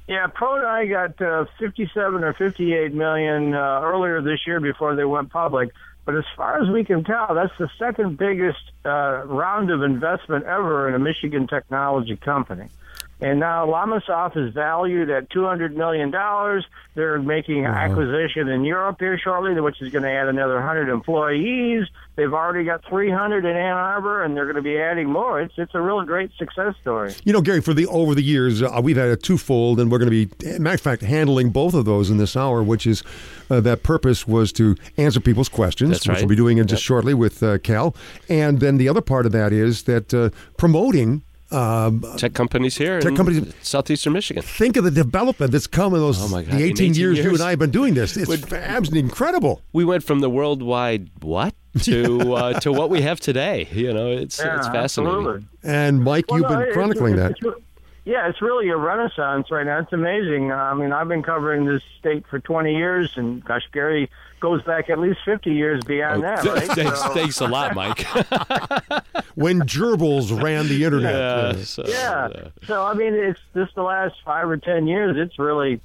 Yeah, Pro and I got uh, 57 or 58 million uh, earlier this year before they went public. But as far as we can tell, that's the second biggest uh, round of investment ever in a Michigan technology company. And now LLamasoft is valued at $200 million. They're making an acquisition in Europe here shortly, which is going to add another 100 employees. They've already got 300 in Ann Arbor, and they're going to be adding more. It's, it's a real great success story. You know, Gary, for the over the years, uh, we've had a twofold, and we're going to be, matter of fact, handling both of those in this hour. Which is uh, that purpose was to answer people's questions, That's which right. we'll be doing in just shortly with uh, Cal, and then the other part of that is that uh, promoting. Um, Tech companies here Tech in companies- southeastern Michigan. think of the development that's come in those Oh, my God. the In 18, 18 years, you and I have been doing this. It's Would- absolutely incredible. We went from the worldwide what to uh, to what we have today. You know, it's Yeah, it's fascinating. absolutely. And Mike, Well, you've no, been it's- chronicling it's- that. it's- Yeah, it's really a renaissance right now. It's amazing. Uh, I mean, I've been covering this state for 20 years, and gosh, Gary goes back at least 50 years beyond that, th- right? thanks, So- thanks a lot, Mike. When gerbils ran the internet. yeah, so, Yeah. uh, So, I mean, it's just the last five or 10 years, it's really,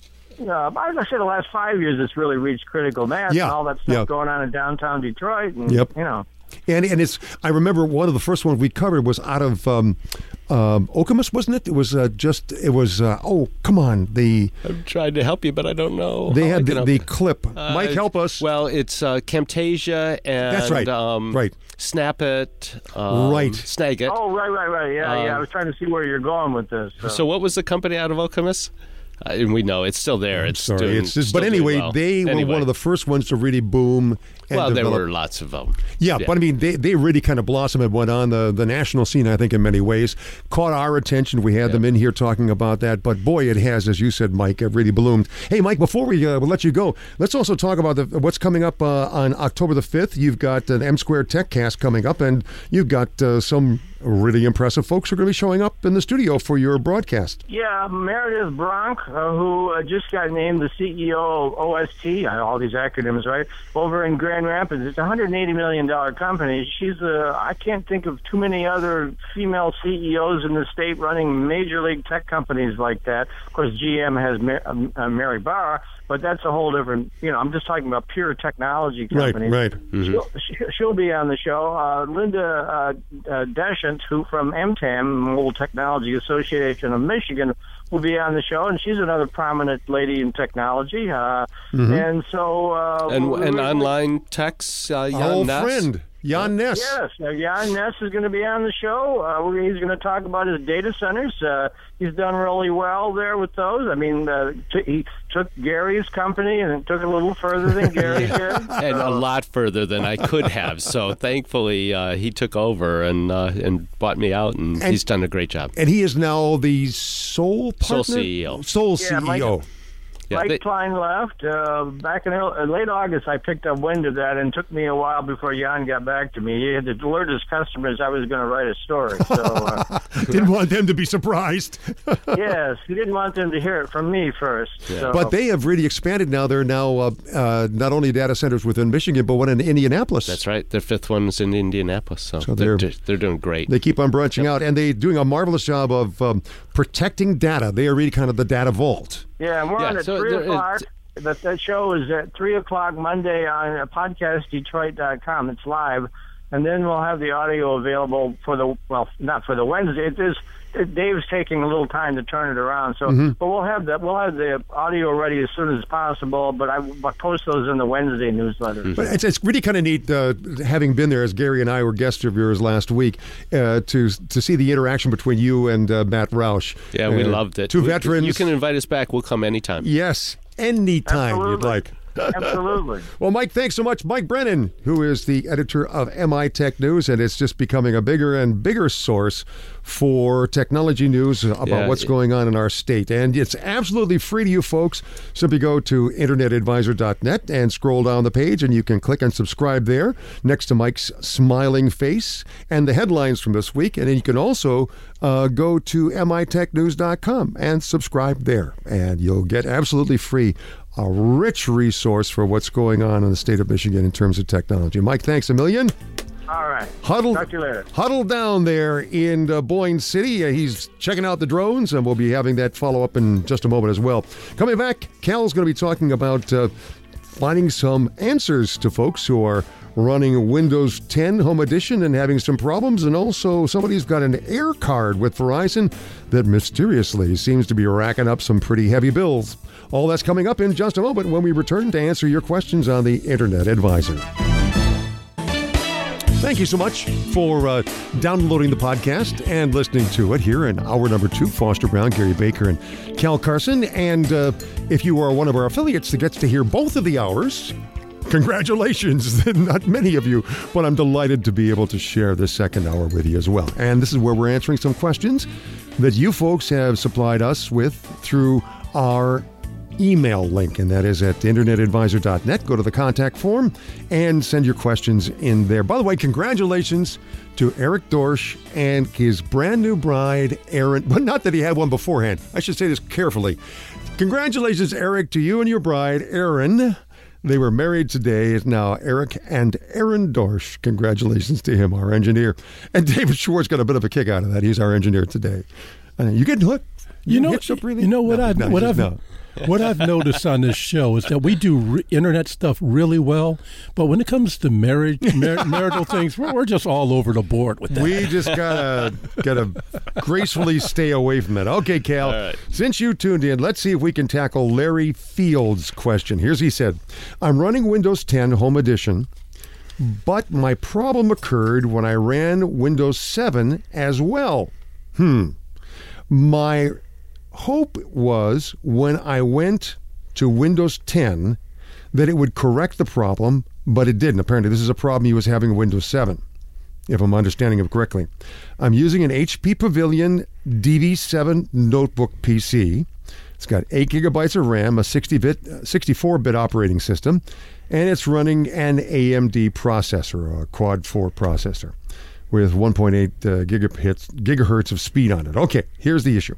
uh, I would say the last five years, it's really reached critical mass Yeah, and all that stuff yeah. going on in downtown Detroit. And, Yep. You know, And and it's I remember one of the first ones we covered was out of um, um, Okemos, wasn't it? It was uh, just it was uh, oh come on the I'm trying to help you, but I don't know. they had the, the clip. Uh, Mike, help us. Well, it's uh, Camtasia and That's right. Um, Right. Snap it, um, Right. Snagit. oh, right, right, right. Yeah, yeah. I Um, was trying to see where you're going with this. So, So, what was the company out of Okemos? Uh, and we know it's still there. it's Sorry, doing, it's just, still but doing anyway, well. they were one of the first ones to really boom. And Well, there develop. were lots of them. Yeah, but I mean, they, they really kind of blossomed and went on the, the national scene, I think, in many ways. Caught our attention. We had them in here talking about that. But boy, it has, as you said, Mike, it really bloomed. Hey, Mike, before we uh, let you go, let's also talk about the, what's coming up uh, on October the 5th. You've got an M Square Tech Cast coming up, and you've got uh, some really impressive folks who are going to be showing up in the studio for your broadcast. Yeah, Meredith Bronk, uh, who uh, just got named the CEO of OST, uh, all these acronyms, right, over in Grand Rapids. It's a $180 million company. She's, uh, I can't think of too many other female CEOs in the state running major league tech companies like that. Of course, GM has uh, Mary Barra, but that's a whole different, you know, I'm just talking about pure technology Right, companies. right. She'll, she- she'll be on the show. Uh, Linda uh, uh, Daichendt, who from MTAM, Mobile Technology Association of Michigan, will be on the show, and she's another prominent lady in technology. Uh, And so, uh, And, we- and we- online techs, uh, Yan old Ness. friend, Yan Ness. Yes, uh, Yan Ness is going to be on the show. Uh, we're- he's going to talk about his data centers. Uh, he's done really well there with those. I mean, uh, t- he took Gary's company and it took a little further than Gary did. and a lot further than I could have. So thankfully, uh, he took over and uh, and bought me out, and, And- he's done a great job. And he is now the sole partner? Sole? CEO. Sole Yeah, Mike- CEO. Yeah, Mike they- Klein left uh, back in early, uh, late August. I picked up wind of that, and it took me a while before Yan got back to me. He had to alert his customers I was going to write a story. So, uh, Didn't want them to be surprised. yes, he didn't want them to hear it from me first. So, But they have really expanded now. They're now uh, uh, not only data centers within Michigan, but one in Indianapolis. That's right. Their fifth one's in Indianapolis, so, So they're they're- they're, doing great. They keep on branching out, and they're doing a marvelous job of um, protecting data. They are really kind of the data vault. Yeah, and we're Yeah, on at so three there- o'clock. The, that show is at three o'clock Monday on uh, podcastdetroit.com. It's live, and then we'll have the audio available for the well, not for the Wednesday. It is. It, Dave's taking a little time to turn it around, so Mm-hmm. but we'll have that. We'll have the audio ready as soon as possible. But I will post those in the Wednesday newsletter. But it's, it's really kind of neat, uh, having been there, as Gary and I were guest reviewers last week, uh, to to see the interaction between you and uh, Matt Roush. yeah, we Uh, loved it. Two We- veterans. You can invite us back. We'll come anytime. Yes, anytime you'd like. Absolutely. Well, Mike, thanks so much. Mike Brennan, who is the editor of MI Tech News, and it's just becoming a bigger and bigger source for technology news about Yeah, what's it- going on in our state. And it's absolutely free to you folks. Simply go to internetadvisor.net and scroll down the page, and you can click and subscribe there next to Mike's smiling face and the headlines from this week. And then you can also uh, go to mitechnews.com and subscribe there, and you'll get absolutely free a rich resource for what's going on in the state of Michigan in terms of technology. Mike, thanks a million. All right. Huddle, Talk to you later. huddle down there in uh, Boyne City. Uh, he's checking out the drones, and we'll be having that follow up in just a moment as well. Coming back, Cal's going to be talking about uh, finding some answers to folks who are running Windows 10 Home Edition and having some problems, and also somebody's got an air card with Verizon that mysteriously seems to be racking up some pretty heavy bills. All that's coming up in just a moment when we return to answer your questions on the Internet Advisor. Thank you so much for uh, downloading the podcast and listening to it here in hour number two. Foster Brown, Gary Baker, and Cal Carson. And uh, if you are one of our affiliates that gets to hear both of the hours, congratulations. Not many of you, but I'm delighted to be able to share this second hour with you as well. And this is where we're answering some questions that you folks have supplied us with through our email link, and that is at internetadvisor.net. Go to the contact form and send your questions in there. By the way, congratulations to Eric Dorsch and his brand new bride, Erin. But not that he had one beforehand. I should say this carefully. Congratulations, Eric, to you and your bride, Erin. They were married today. It's now Eric and Erin Dorsch. Congratulations to him, our engineer. And David Schwartz got a bit of a kick out of that. He's our engineer today. Uh, you getting hooked? You know, up really? you know what No, I've no, what I've no. What I've noticed on this show is that we do re- internet stuff really well, but when it comes to marriage, mar- marital things, we're, we're just all over the board with that. We just gotta gotta gracefully stay away from that. Okay, Cal. All right. Since you tuned in, let's see if we can tackle Larry Fields' question. Here's he said: I'm running Windows 10 Home Edition, but my problem occurred when I ran Windows 7 as well. Hmm. My hope was when I went to Windows 10 that it would correct the problem, but it didn't. Apparently, this is a problem he was having in Windows 7 if I'm understanding it correctly. I'm using an HP Pavilion DV7 notebook PC. It's got 8 gigabytes of RAM, a 60-bit, 64-bit operating system, and it's running an AMD processor, a quad 4 processor with 1.8 uh, gigahertz, gigahertz of speed on it. Okay, here's the issue.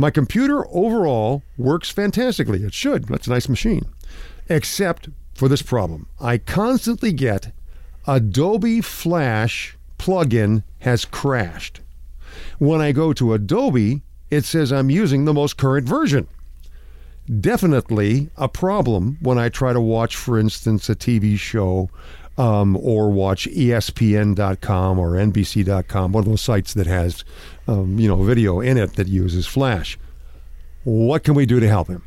My computer overall works fantastically. It should. That's a nice machine. Except for this problem. I constantly get Adobe Flash plugin has crashed. When I go to Adobe, it says I'm using the most current version. Definitely a problem when I try to watch, for instance, a TV show um, or watch ESPN.com or NBC.com, one of those sites that has, um, you know, video in it that uses Flash. What can we do to help him?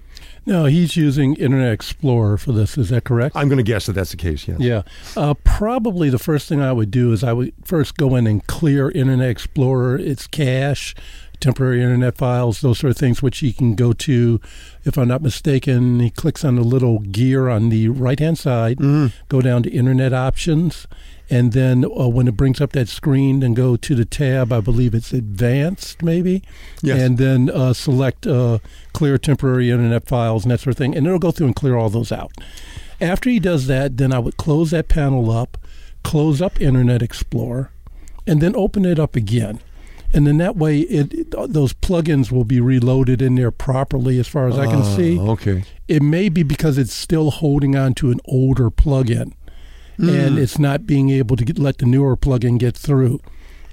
No, he's using Internet Explorer for this. Is that correct? I'm going to guess that that's the case. Yes. Yeah. Uh, probably the first thing I would do is I would first go in and clear Internet Explorer, its cache, temporary internet files, those sort of things, which he can go to. If I'm not mistaken, he clicks on the little gear on the right hand side, go down to Internet Options, and then uh, when it brings up that screen, then go to the tab, I believe it's Advanced, maybe, Yes. and then uh, select uh, Clear Temporary Internet Files and that sort of thing, and it'll go through and clear all those out. After he does that, then I would close that panel up, close up Internet Explorer, and then open it up again. And then that way, it, those plugins will be reloaded in there properly, as far as I can see. Ah, Okay. It may be because it's still holding on to an older plugin, and it's not being able to get, let the newer plugin get through.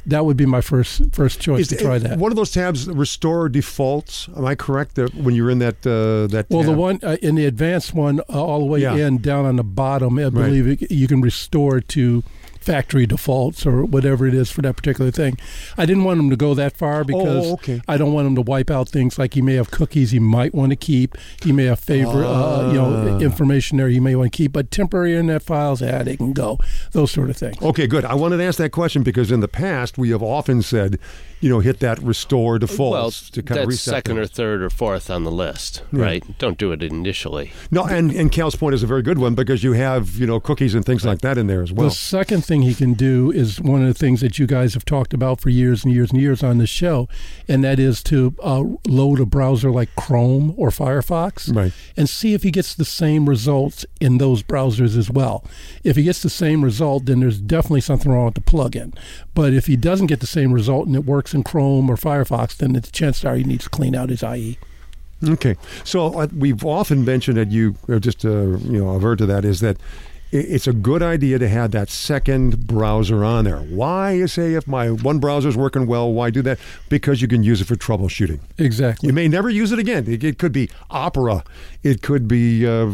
That would be my first first choice to try it- that. One of those tabs, restore defaults. Am I correct that when you're in that uh, that? Well, the one uh, in the advanced one, uh, all the way Yeah. in, down on the bottom, I believe it, you can restore to factory defaults or whatever it is for that particular thing. I didn't want him to go that far because Oh, okay. I don't want him to wipe out things like he may have cookies he might want to keep. He may have favorite, uh, you know, Ah. information there he may want to keep. But temporary internet files, yeah, they can go. Those sort of things. Okay, good. I wanted to ask that question because in the past we have often said, you know, hit that restore defaults well, to kind of that's reset second or third or fourth on the list, right? Don't do it initially. No, and and Cal's point is a very good one because you have you know cookies and things like that in there as well. The second thing he can do is one of the things that you guys have talked about for years and years and years on this show, and that is to uh, load a browser like Chrome or Firefox Right. and see if he gets the same results in those browsers as well. If he gets the same result, then there's definitely something wrong with the plugin. But if he doesn't get the same result and it works in Chrome or Firefox, then the chances are he needs to clean out his. IE. Okay, so uh, we've often mentioned that you uh, just uh, you know avert to that is that it's a good idea to have that second browser on there. Why you say if my one browser is working well, why do that? Because you can use it for troubleshooting. Exactly. You may never use it again. It, it could be Opera, it could be uh, uh,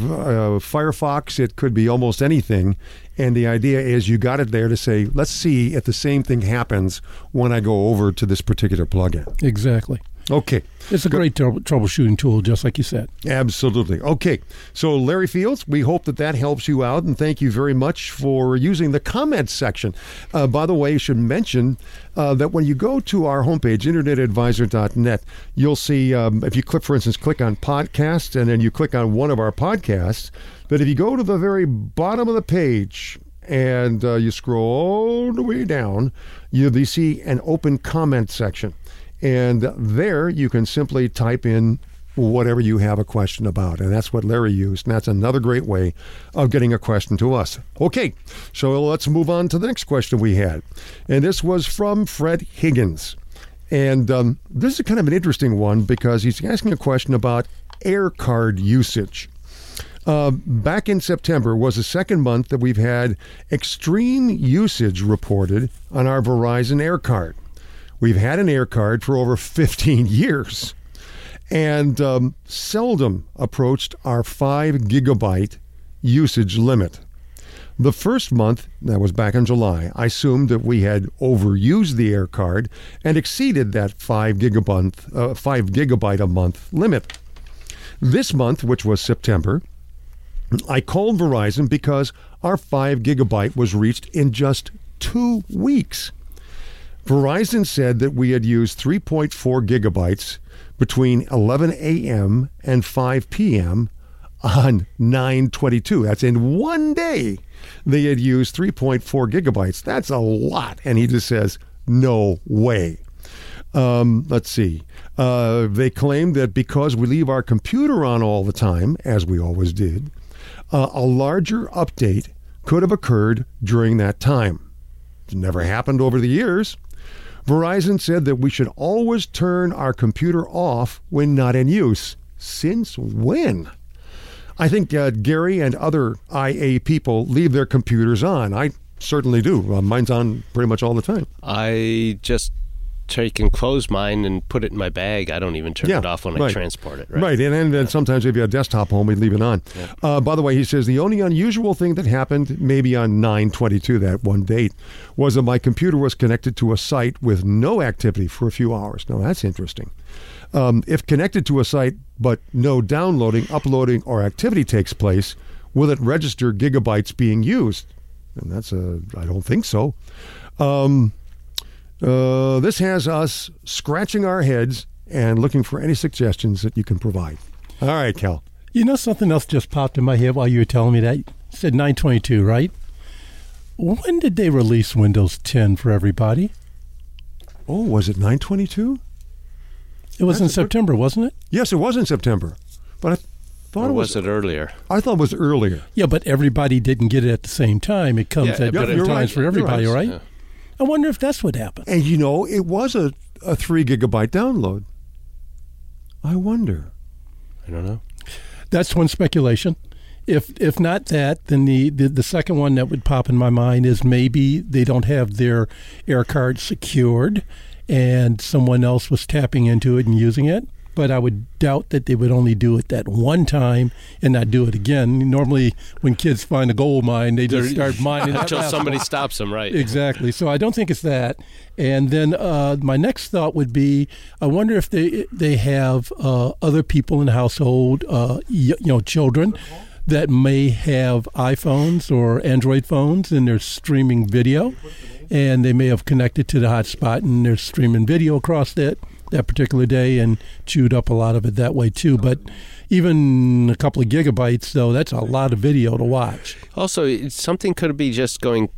Firefox, it could be almost anything. And the idea is you got it there to say, let's see if the same thing happens when I go over to this particular plugin. Exactly. Okay. It's a great trouble- troubleshooting tool, just like you said. Absolutely. Okay. So, Larry Fields, we hope that that helps you out, and thank you very much for using the comments section. Uh, by the way, I should mention uh, that when you go to our homepage, internetadvisor.net, you'll see, um, if you click, for instance, click on podcast, and then you click on one of our podcasts, but if you go to the very bottom of the page, and uh, you scroll all the way down, you'll be- see an open comment section. And there you can simply type in whatever you have a question about. And that's what Larry used. And that's another great way of getting a question to us. Okay, so let's move on to the next question we had. And this was from Fred Higgins. And um, this is kind of an interesting one because he's asking a question about air card usage. Uh, back in September was the second month that we've had extreme usage reported on our Verizon Air Card. We've had an Air Card for over 15 years and um, seldom approached our 5 gigabyte usage limit. The first month, that was back in July, I assumed that we had overused the air card and exceeded that 5 gigabyte, uh, 5 gigabyte a month limit. This month, which was September, I called Verizon because our 5 gigabyte was reached in just two weeks. Verizon said that we had used 3.4 gigabytes between 11 a.m. and 5 p.m. on 922. That's in one day. They had used 3.4 gigabytes. That's a lot. And he just says, no way. Um, let's see. Uh, they claim that because we leave our computer on all the time, as we always did, uh, a larger update could have occurred during that time. It never happened over the years. Verizon said that we should always turn our computer off when not in use. Since when? I think uh, Gary and other IA people leave their computers on. I certainly do. Uh, mine's on pretty much all the time. I just take and close mine and put it in my bag. I don't even turn Yeah, it off when right. I transport it. Right. Right, and, and, and sometimes if you have a desktop home, we leave it on. Uh, by the way, he says the only unusual thing that happened, maybe on 922, that one date, was that my computer was connected to a site with no activity for a few hours. Now, that's interesting. Um, if connected to a site but no downloading, uploading, or activity takes place, will it register gigabytes being used? And that's a, I don't think so. Um, uh, this has us scratching our heads and looking for any suggestions that you can provide. All right, Cal. You know, something else just popped in my head while you were telling me that. You said 922, right? When did they release Windows 10 for everybody? Oh, was it 922? It was in That's a good- September, wasn't it? Yes, it was in September. But I thought Or it was, was it earlier? I thought it was earlier. Yeah, but everybody didn't get it at the same time. It comes Yeah, at different times right. for You're everybody, right. right? Yeah. I wonder if that's what happened. And you know, it was a, a three gigabyte download. I wonder. I don't know. That's one speculation. If if not that, then the, the, the second one that would pop in my mind is maybe they don't have their air card secured and someone else was tapping into it and using it. But I would doubt that they would only do it that one time and not do it again. Normally, when kids find a gold mine, they just start mining until somebody stops them, right? Exactly. So I don't think it's that. And then uh, my next thought would be, I wonder if they they have uh, other people in the household, uh, y- you know, children that may have iPhones or Android phones and they're streaming video, and they may have connected to the hotspot and they're streaming video across that that particular day and chewed up a lot of it that way too. But even a couple of gigabytes, though, that's a lot of video to watch. Also, something could be just going,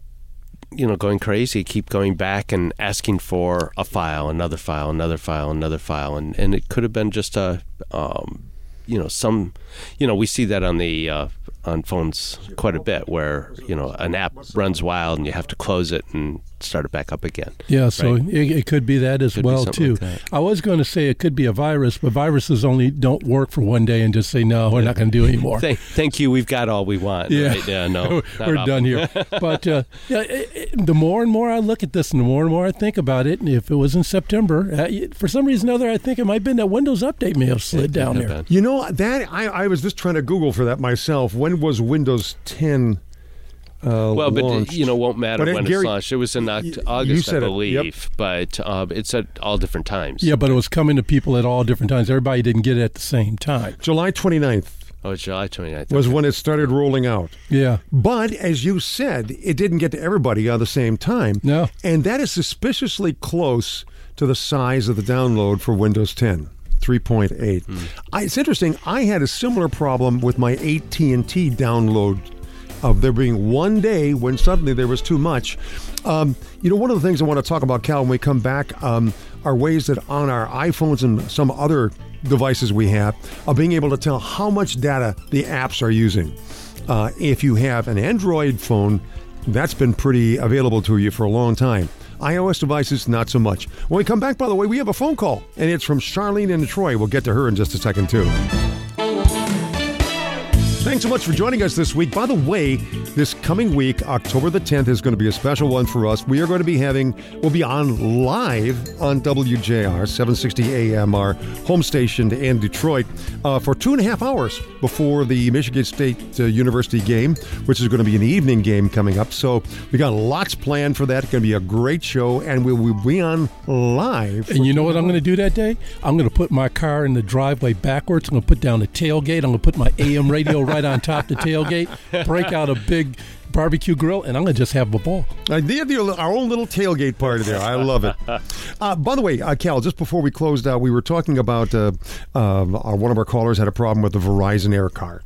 you know, going crazy. Keep going back and asking for a file, another file, another file, another file, and and it could have been just a, um, you know, some, you know, we see that on the uh, on phones quite a bit, where you know an app runs wild and you have to close it and start it back up again. Yeah, so Right. it, it could be that as Could well too. like. I was going to say it could be a virus, but viruses only don't work for one day and just say no, we're not going to do it anymore. Thank, thank you. We've got all we want. Yeah. Right? Yeah. No. we're often. done here. but uh, yeah, it, it- the more and more I look at this, and the more and more I think about it, and if it was in September, uh, for some reason or other, I think it might have been that Windows update may have slid down there. bad. You know that I, I was just trying to Google for that myself. When was Windows 10 uh, Well, but launched? you know, won't matter But, uh, when Gary, it's launched. It was in Oct- y- you August, I said it. believe, Yep. but uh, it's at all different times. Yeah, but it was coming to people at all different times. Everybody didn't get it at the same time. July 29th Oh, it's July 29th. was when it started rolling out. Yeah. But as you said, it didn't get to everybody at the same time. No. And that is suspiciously close to the size of the download for Windows 10. 3.8. I, it's interesting. I had a similar problem with my AT&T download of there being one day when suddenly there was too much. Um, you know, one of the things I want to talk about, Cal, when we come back, um, are ways that on our iPhones and some other devices we have of being able to tell how much data the apps are using. Uh, if you have an Android phone, that's been pretty available to you for a long time. iOS devices, not so much. When we come back, by the way, we have a phone call, and it's from Charlene in Detroit. We'll get to her in just a second, too. Thanks so much for joining us this week. By the way, this coming week, October the 10th, is going to be a special one for us. We are going to be having, we'll be on live on WJR, 760 AM, our home station in Detroit, uh, for two and a half hours before the Michigan State uh, University game, which is going to be an evening game coming up. So we got lots planned for that. It's going to be a great show, and we will be on live. And you know what I'm going to do that day? I'm going to put my car in the driveway backwards. I'm going to put down the tailgate. I'm going to put my AM radio right on top the tailgate, break out a big barbecue grill, and I'm going to just have a ball. I did the, our own little tailgate party there. I love it. Uh, by the way, uh, Cal, just before we closed out, we were talking about uh, uh, our, one of our callers had a problem with the Verizon Air card.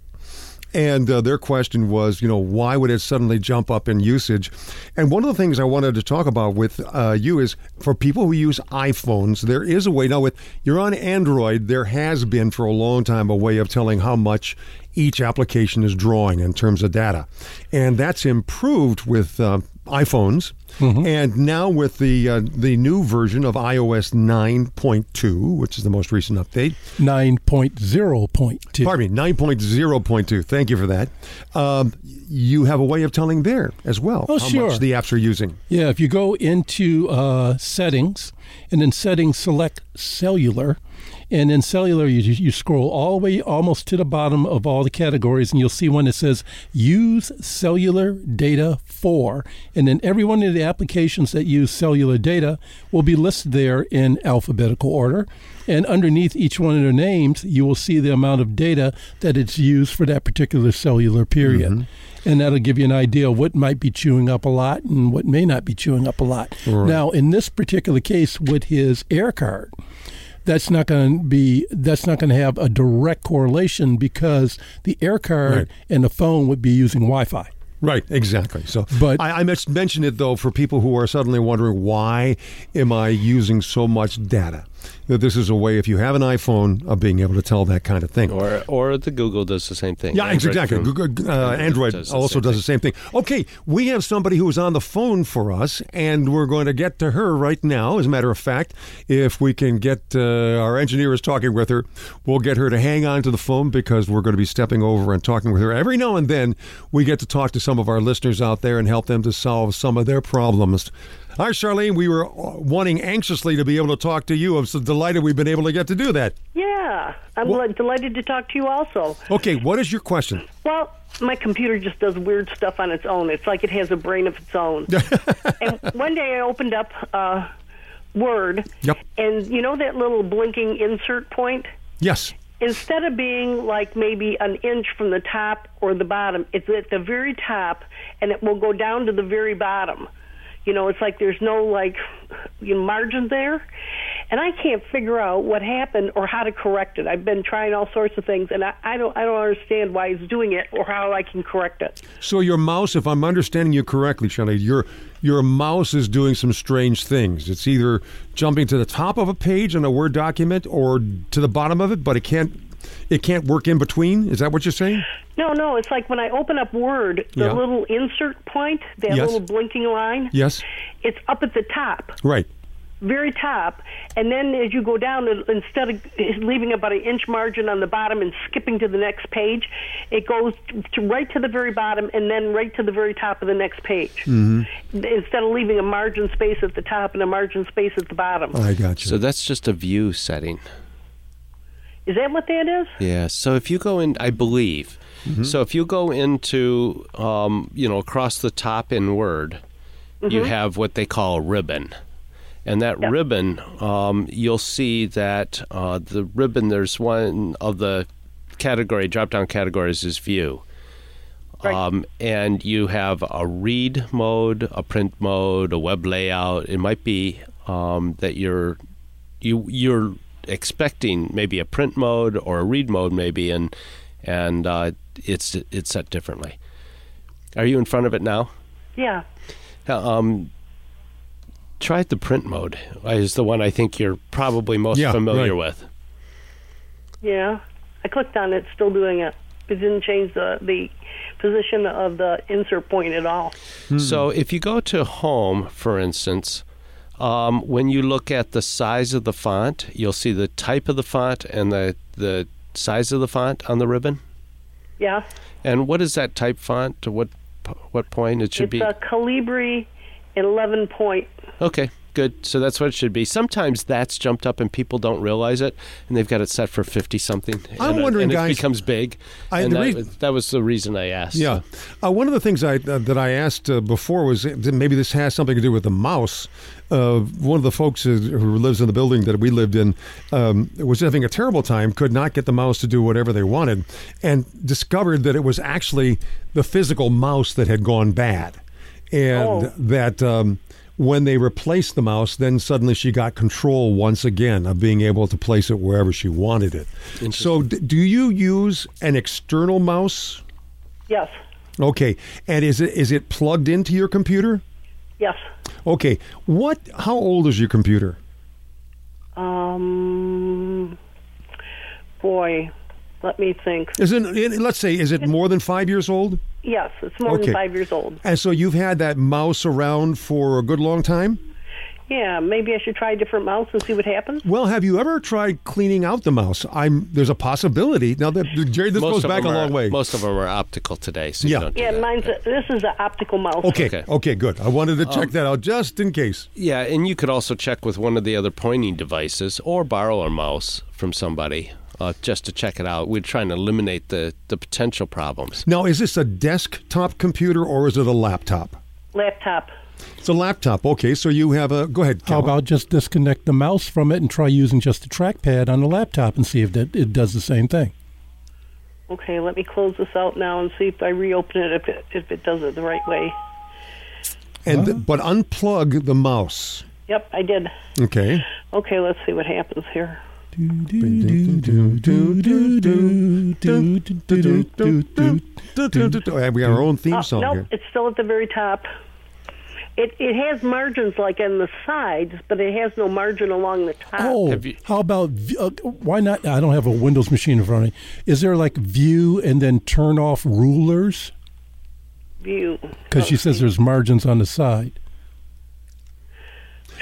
And uh, their question was, you know, why would it suddenly jump up in usage? And one of the things I wanted to talk about with uh, you is for people who use iPhones, there is a way. Now, with you're on Android, there has been for a long time a way of telling how much each application is drawing in terms of data, and that's improved with uh, iPhones. And now with the uh, the new version of iOS 9.2, which is the most recent update, 9.0.2. Pardon me, 9.0.2. Thank you for that. Um, you have a way of telling there as well Oh, how sure. much the apps are using. Yeah, if you go into uh, settings and in settings select cellular, and in cellular you, you scroll all the way almost to the bottom of all the categories, and you'll see one that says use cellular data for, and then every one of the applications that use cellular data will be listed there in alphabetical order. And underneath each one of their names, you will see the amount of data that it's used for that particular cellular period. Mm-hmm. And that'll give you an idea of what might be chewing up a lot and what may not be chewing up a lot. Now, in this particular case with his air card, that's not going to be that's not going to have a direct correlation because the air card Right. and the phone would be using Wi-Fi. Right, exactly. So, But- I, I must mention it though for people who are suddenly wondering why am I using so much data? That this is a way, if you have an iPhone, of being able to tell that kind of thing. Or or the Google does the same thing. Yeah, Android exactly. from- Google, uh, Android does also does the same thing. Okay, we have somebody who is on the phone for us, and we're going to get to her right now. As a matter of fact, if we can get uh, our engineer is talking with her, we'll get her to hang on to the phone because we're going to be stepping over and talking with her. Every now and then, we get to talk to some of our listeners out there and help them to solve some of their problems. Hi, Charlene. We were uh, wanting anxiously to be able to talk to you. I'm so delighted we've been able to get to do that. Yeah, I'm Well- delighted to talk to you also. Okay, what is your question? Well, my computer just does weird stuff on its own. It's like it has a brain of its own. and one day I opened up uh, Word, Yep. and you know that little blinking insert point? Yes. Instead of being like maybe an inch from the top or the bottom, it's at the very top, and it will go down to the very bottom. You know, it's like there's no like you know, margin there, and I can't figure out what happened or how to correct it. I've been trying all sorts of things, and I, I don't I don't understand why it's doing it or how I can correct it. So your mouse, if I'm understanding you correctly, Charlene, your your mouse is doing some strange things. It's either jumping to the top of a page in a Word document or to the bottom of it, but it can't it can't work in between. Is that what you're saying? No, no, it's like when I open up Word, the Yeah. little insert point, that Yes. little blinking line, Yes. it's up at the top. Right. very top, and then as you go down, instead of leaving about an inch margin on the bottom and skipping to the next page, it goes to right to the very bottom and then right to the very top of the next page. Mm-hmm. Instead of leaving a margin space at the top and a margin space at the bottom. I got you. So that's just a view setting. Is that what that is? Yeah. So if you go in, I believe. Mm-hmm. So if you go into, um, you know, across the top in Word, you have what they call a ribbon. And that Yep. ribbon, um, you'll see that uh, the ribbon, there's one of the category, drop down categories is view. Right. Um, and you have a read mode, a print mode, a web layout. It might be um, that you're you you're expecting maybe a print mode or a read mode maybe, and and uh, it's it's set differently. Are you in front of it now? Yeah. Um, try the print mode. Is the one I think you're probably most Yeah, familiar right. with. Yeah. I clicked on it, still doing it. It didn't change the, the position of the insert point at all. So if you go to home, for instance, um, when you look at the size of the font, you'll see the type of the font and the the size of the font on the ribbon. Yeah. And what is that type font? To what what point it should it's be? a Calibri 11 point. Okay, good. So that's what it should be. Sometimes that's jumped up and people don't realize it, and they've got it set for fifty something. I'm and, it- wondering, and guys- it becomes big. I- and that, rea- was- that was the reason I asked. Yeah. Uh, one of the things I uh, that I asked uh, before was uh, maybe this has something to do with the mouse. Uh, one of the folks who lives in the building that we lived in um, was having a terrible time, could not get the mouse to do whatever they wanted, and discovered that it was actually the physical mouse that had gone bad. And Oh. that um, when they replaced the mouse, then suddenly she got control once again of being able to place it wherever she wanted it. So, d- do you use an external mouse? Yes. Okay, and is it is it plugged into your computer? Yes. Okay, what? How old is your computer? Um, boy, let me think. Is it? Let's say, is it more than five years old? Yes, it's more Okay. than five years old. And so you've had that mouse around for a good long time. Yeah, maybe I should try a different mouse and see what happens. Well, have you ever tried cleaning out the mouse? I'm. There's a possibility. Now that Jerry, this most goes back a are, long way. Most of them are optical today, so Yeah. you don't do Yeah, that. mine's a, this is an optical mouse. Okay, okay, Okay. good. I wanted to check that out just in case. Yeah, and you could also check with one of the other pointing devices or borrow a mouse from somebody uh, just to check it out. We're trying to eliminate the, the potential problems. Now, is this a desktop computer or is it a laptop? Laptop. It's a laptop. Okay, so you have a. Go ahead. How about just disconnect the mouse from it and try using just the trackpad on the laptop and see if that it does the same thing? Okay, let me close this out now and see if I reopen it if it, if it does it the right way. And th- but unplug the mouse. Yep, I did. Okay. Okay, let's see what happens here. Oh, and we got our own theme Oh, song nope, here. it's still at the very top. It it has margins like on the sides, but it has no margin along the top. Oh, Have you- how about uh, why not? I don't have a Windows machine in front of me. Is there like view and then turn off rulers? View. Because she says there's margins on the side.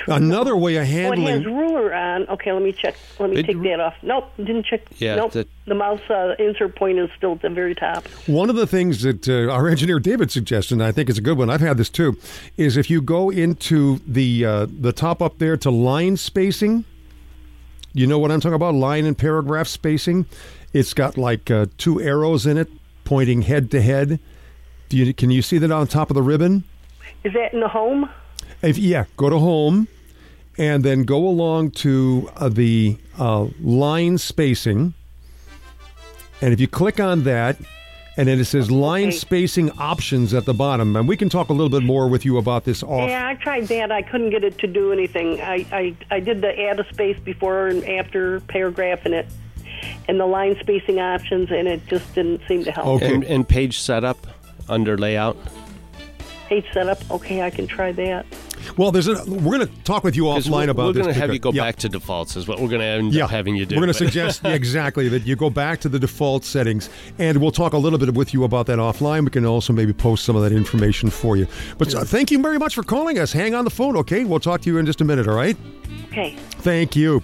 Another way of handling. Oh, it has ruler on. Okay, let me check. Let me It- take that off. Nope, didn't check. Yeah, nope. the- The mouse uh, insert point is still at the very top. One of the things that uh, our engineer David suggested, and I think it's a good one. I've had this too, is if you go into the uh, the top up there to line spacing. You know what I'm talking about? Line and paragraph spacing. It's got like uh, two arrows in it pointing head to head. Do you, can you see that on top of the ribbon? Is that in the home? If yeah, go to home, and then go along to uh, the uh, line spacing, and if you click on that, and then it says line Okay. spacing options at the bottom, and we can talk a little bit more with you about this off. Yeah, I tried that. I couldn't get it to do anything. I, I, I did the add a space before and after paragraph in it, and the line spacing options, and it just didn't seem to help. Okay. And, and page setup under layout. Page setup. Okay, I can try that. Well, there's a, we're going to talk with you offline we're, about we're this. going to have you go yeah. back to defaults is what we're going to end yeah, up having you do. We're going to suggest exactly that you go back to the default settings, and we'll talk a little bit with you about that offline. We can also maybe post some of that information for you. But uh, thank you very much for calling us. Hang on the phone, okay? We'll talk to you in just a minute. All right? Okay. Thank you.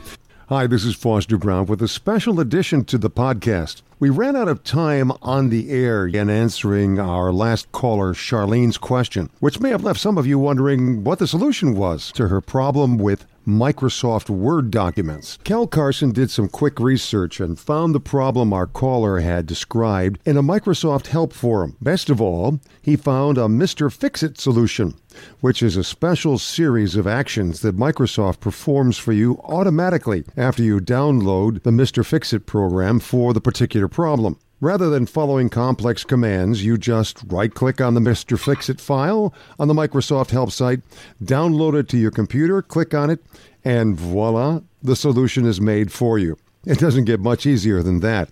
Hi, this is Foster Brown with a special addition to the podcast. We ran out of time on the air in answering our last caller, Charlene's question, which may have left some of you wondering what the solution was to her problem with Microsoft Word documents. Kel Carson did some quick research and found the problem our caller had described in a Microsoft help forum. Best of all, he found a Mr. Fix It solution which is a special series of actions that Microsoft performs for you automatically after you download the Mr. Fixit program for the particular problem. Rather than following complex commands, you just right click on the Mr. Fixit file on the Microsoft Help site, download it to your computer, click on it, and voila, the solution is made for you. It doesn't get much easier than that.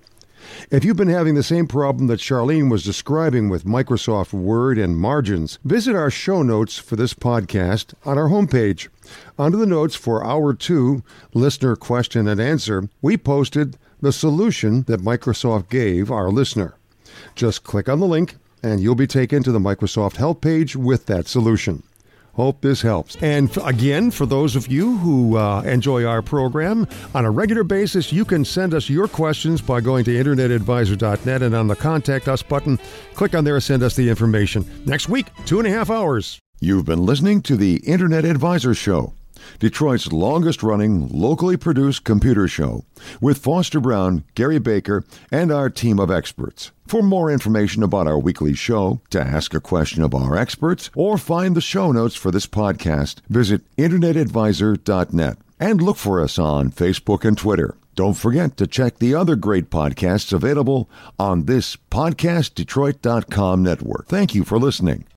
If you've been having the same problem that Charlene was describing with Microsoft Word and margins, visit our show notes for this podcast on our homepage. Under the notes for Hour 2, Listener Question and Answer, we posted the solution that Microsoft gave our listener. Just click on the link and you'll be taken to the Microsoft Help page with that solution. Hope this helps. And again, for those of you who uh, enjoy our program on a regular basis, you can send us your questions by going to internetadvisor.net and on the Contact Us button, click on there and send us the information. Next week, two and a half hours. You've been listening to the Internet Advisor Show, Detroit's longest running, locally produced computer show, with Foster Brown, Gary Baker, and our team of experts. For more information about our weekly show, to ask a question of our experts, or find the show notes for this podcast, visit InternetAdvisor.net and look for us on Facebook and Twitter. Don't forget to check the other great podcasts available on this PodcastDetroit.com network. Thank you for listening.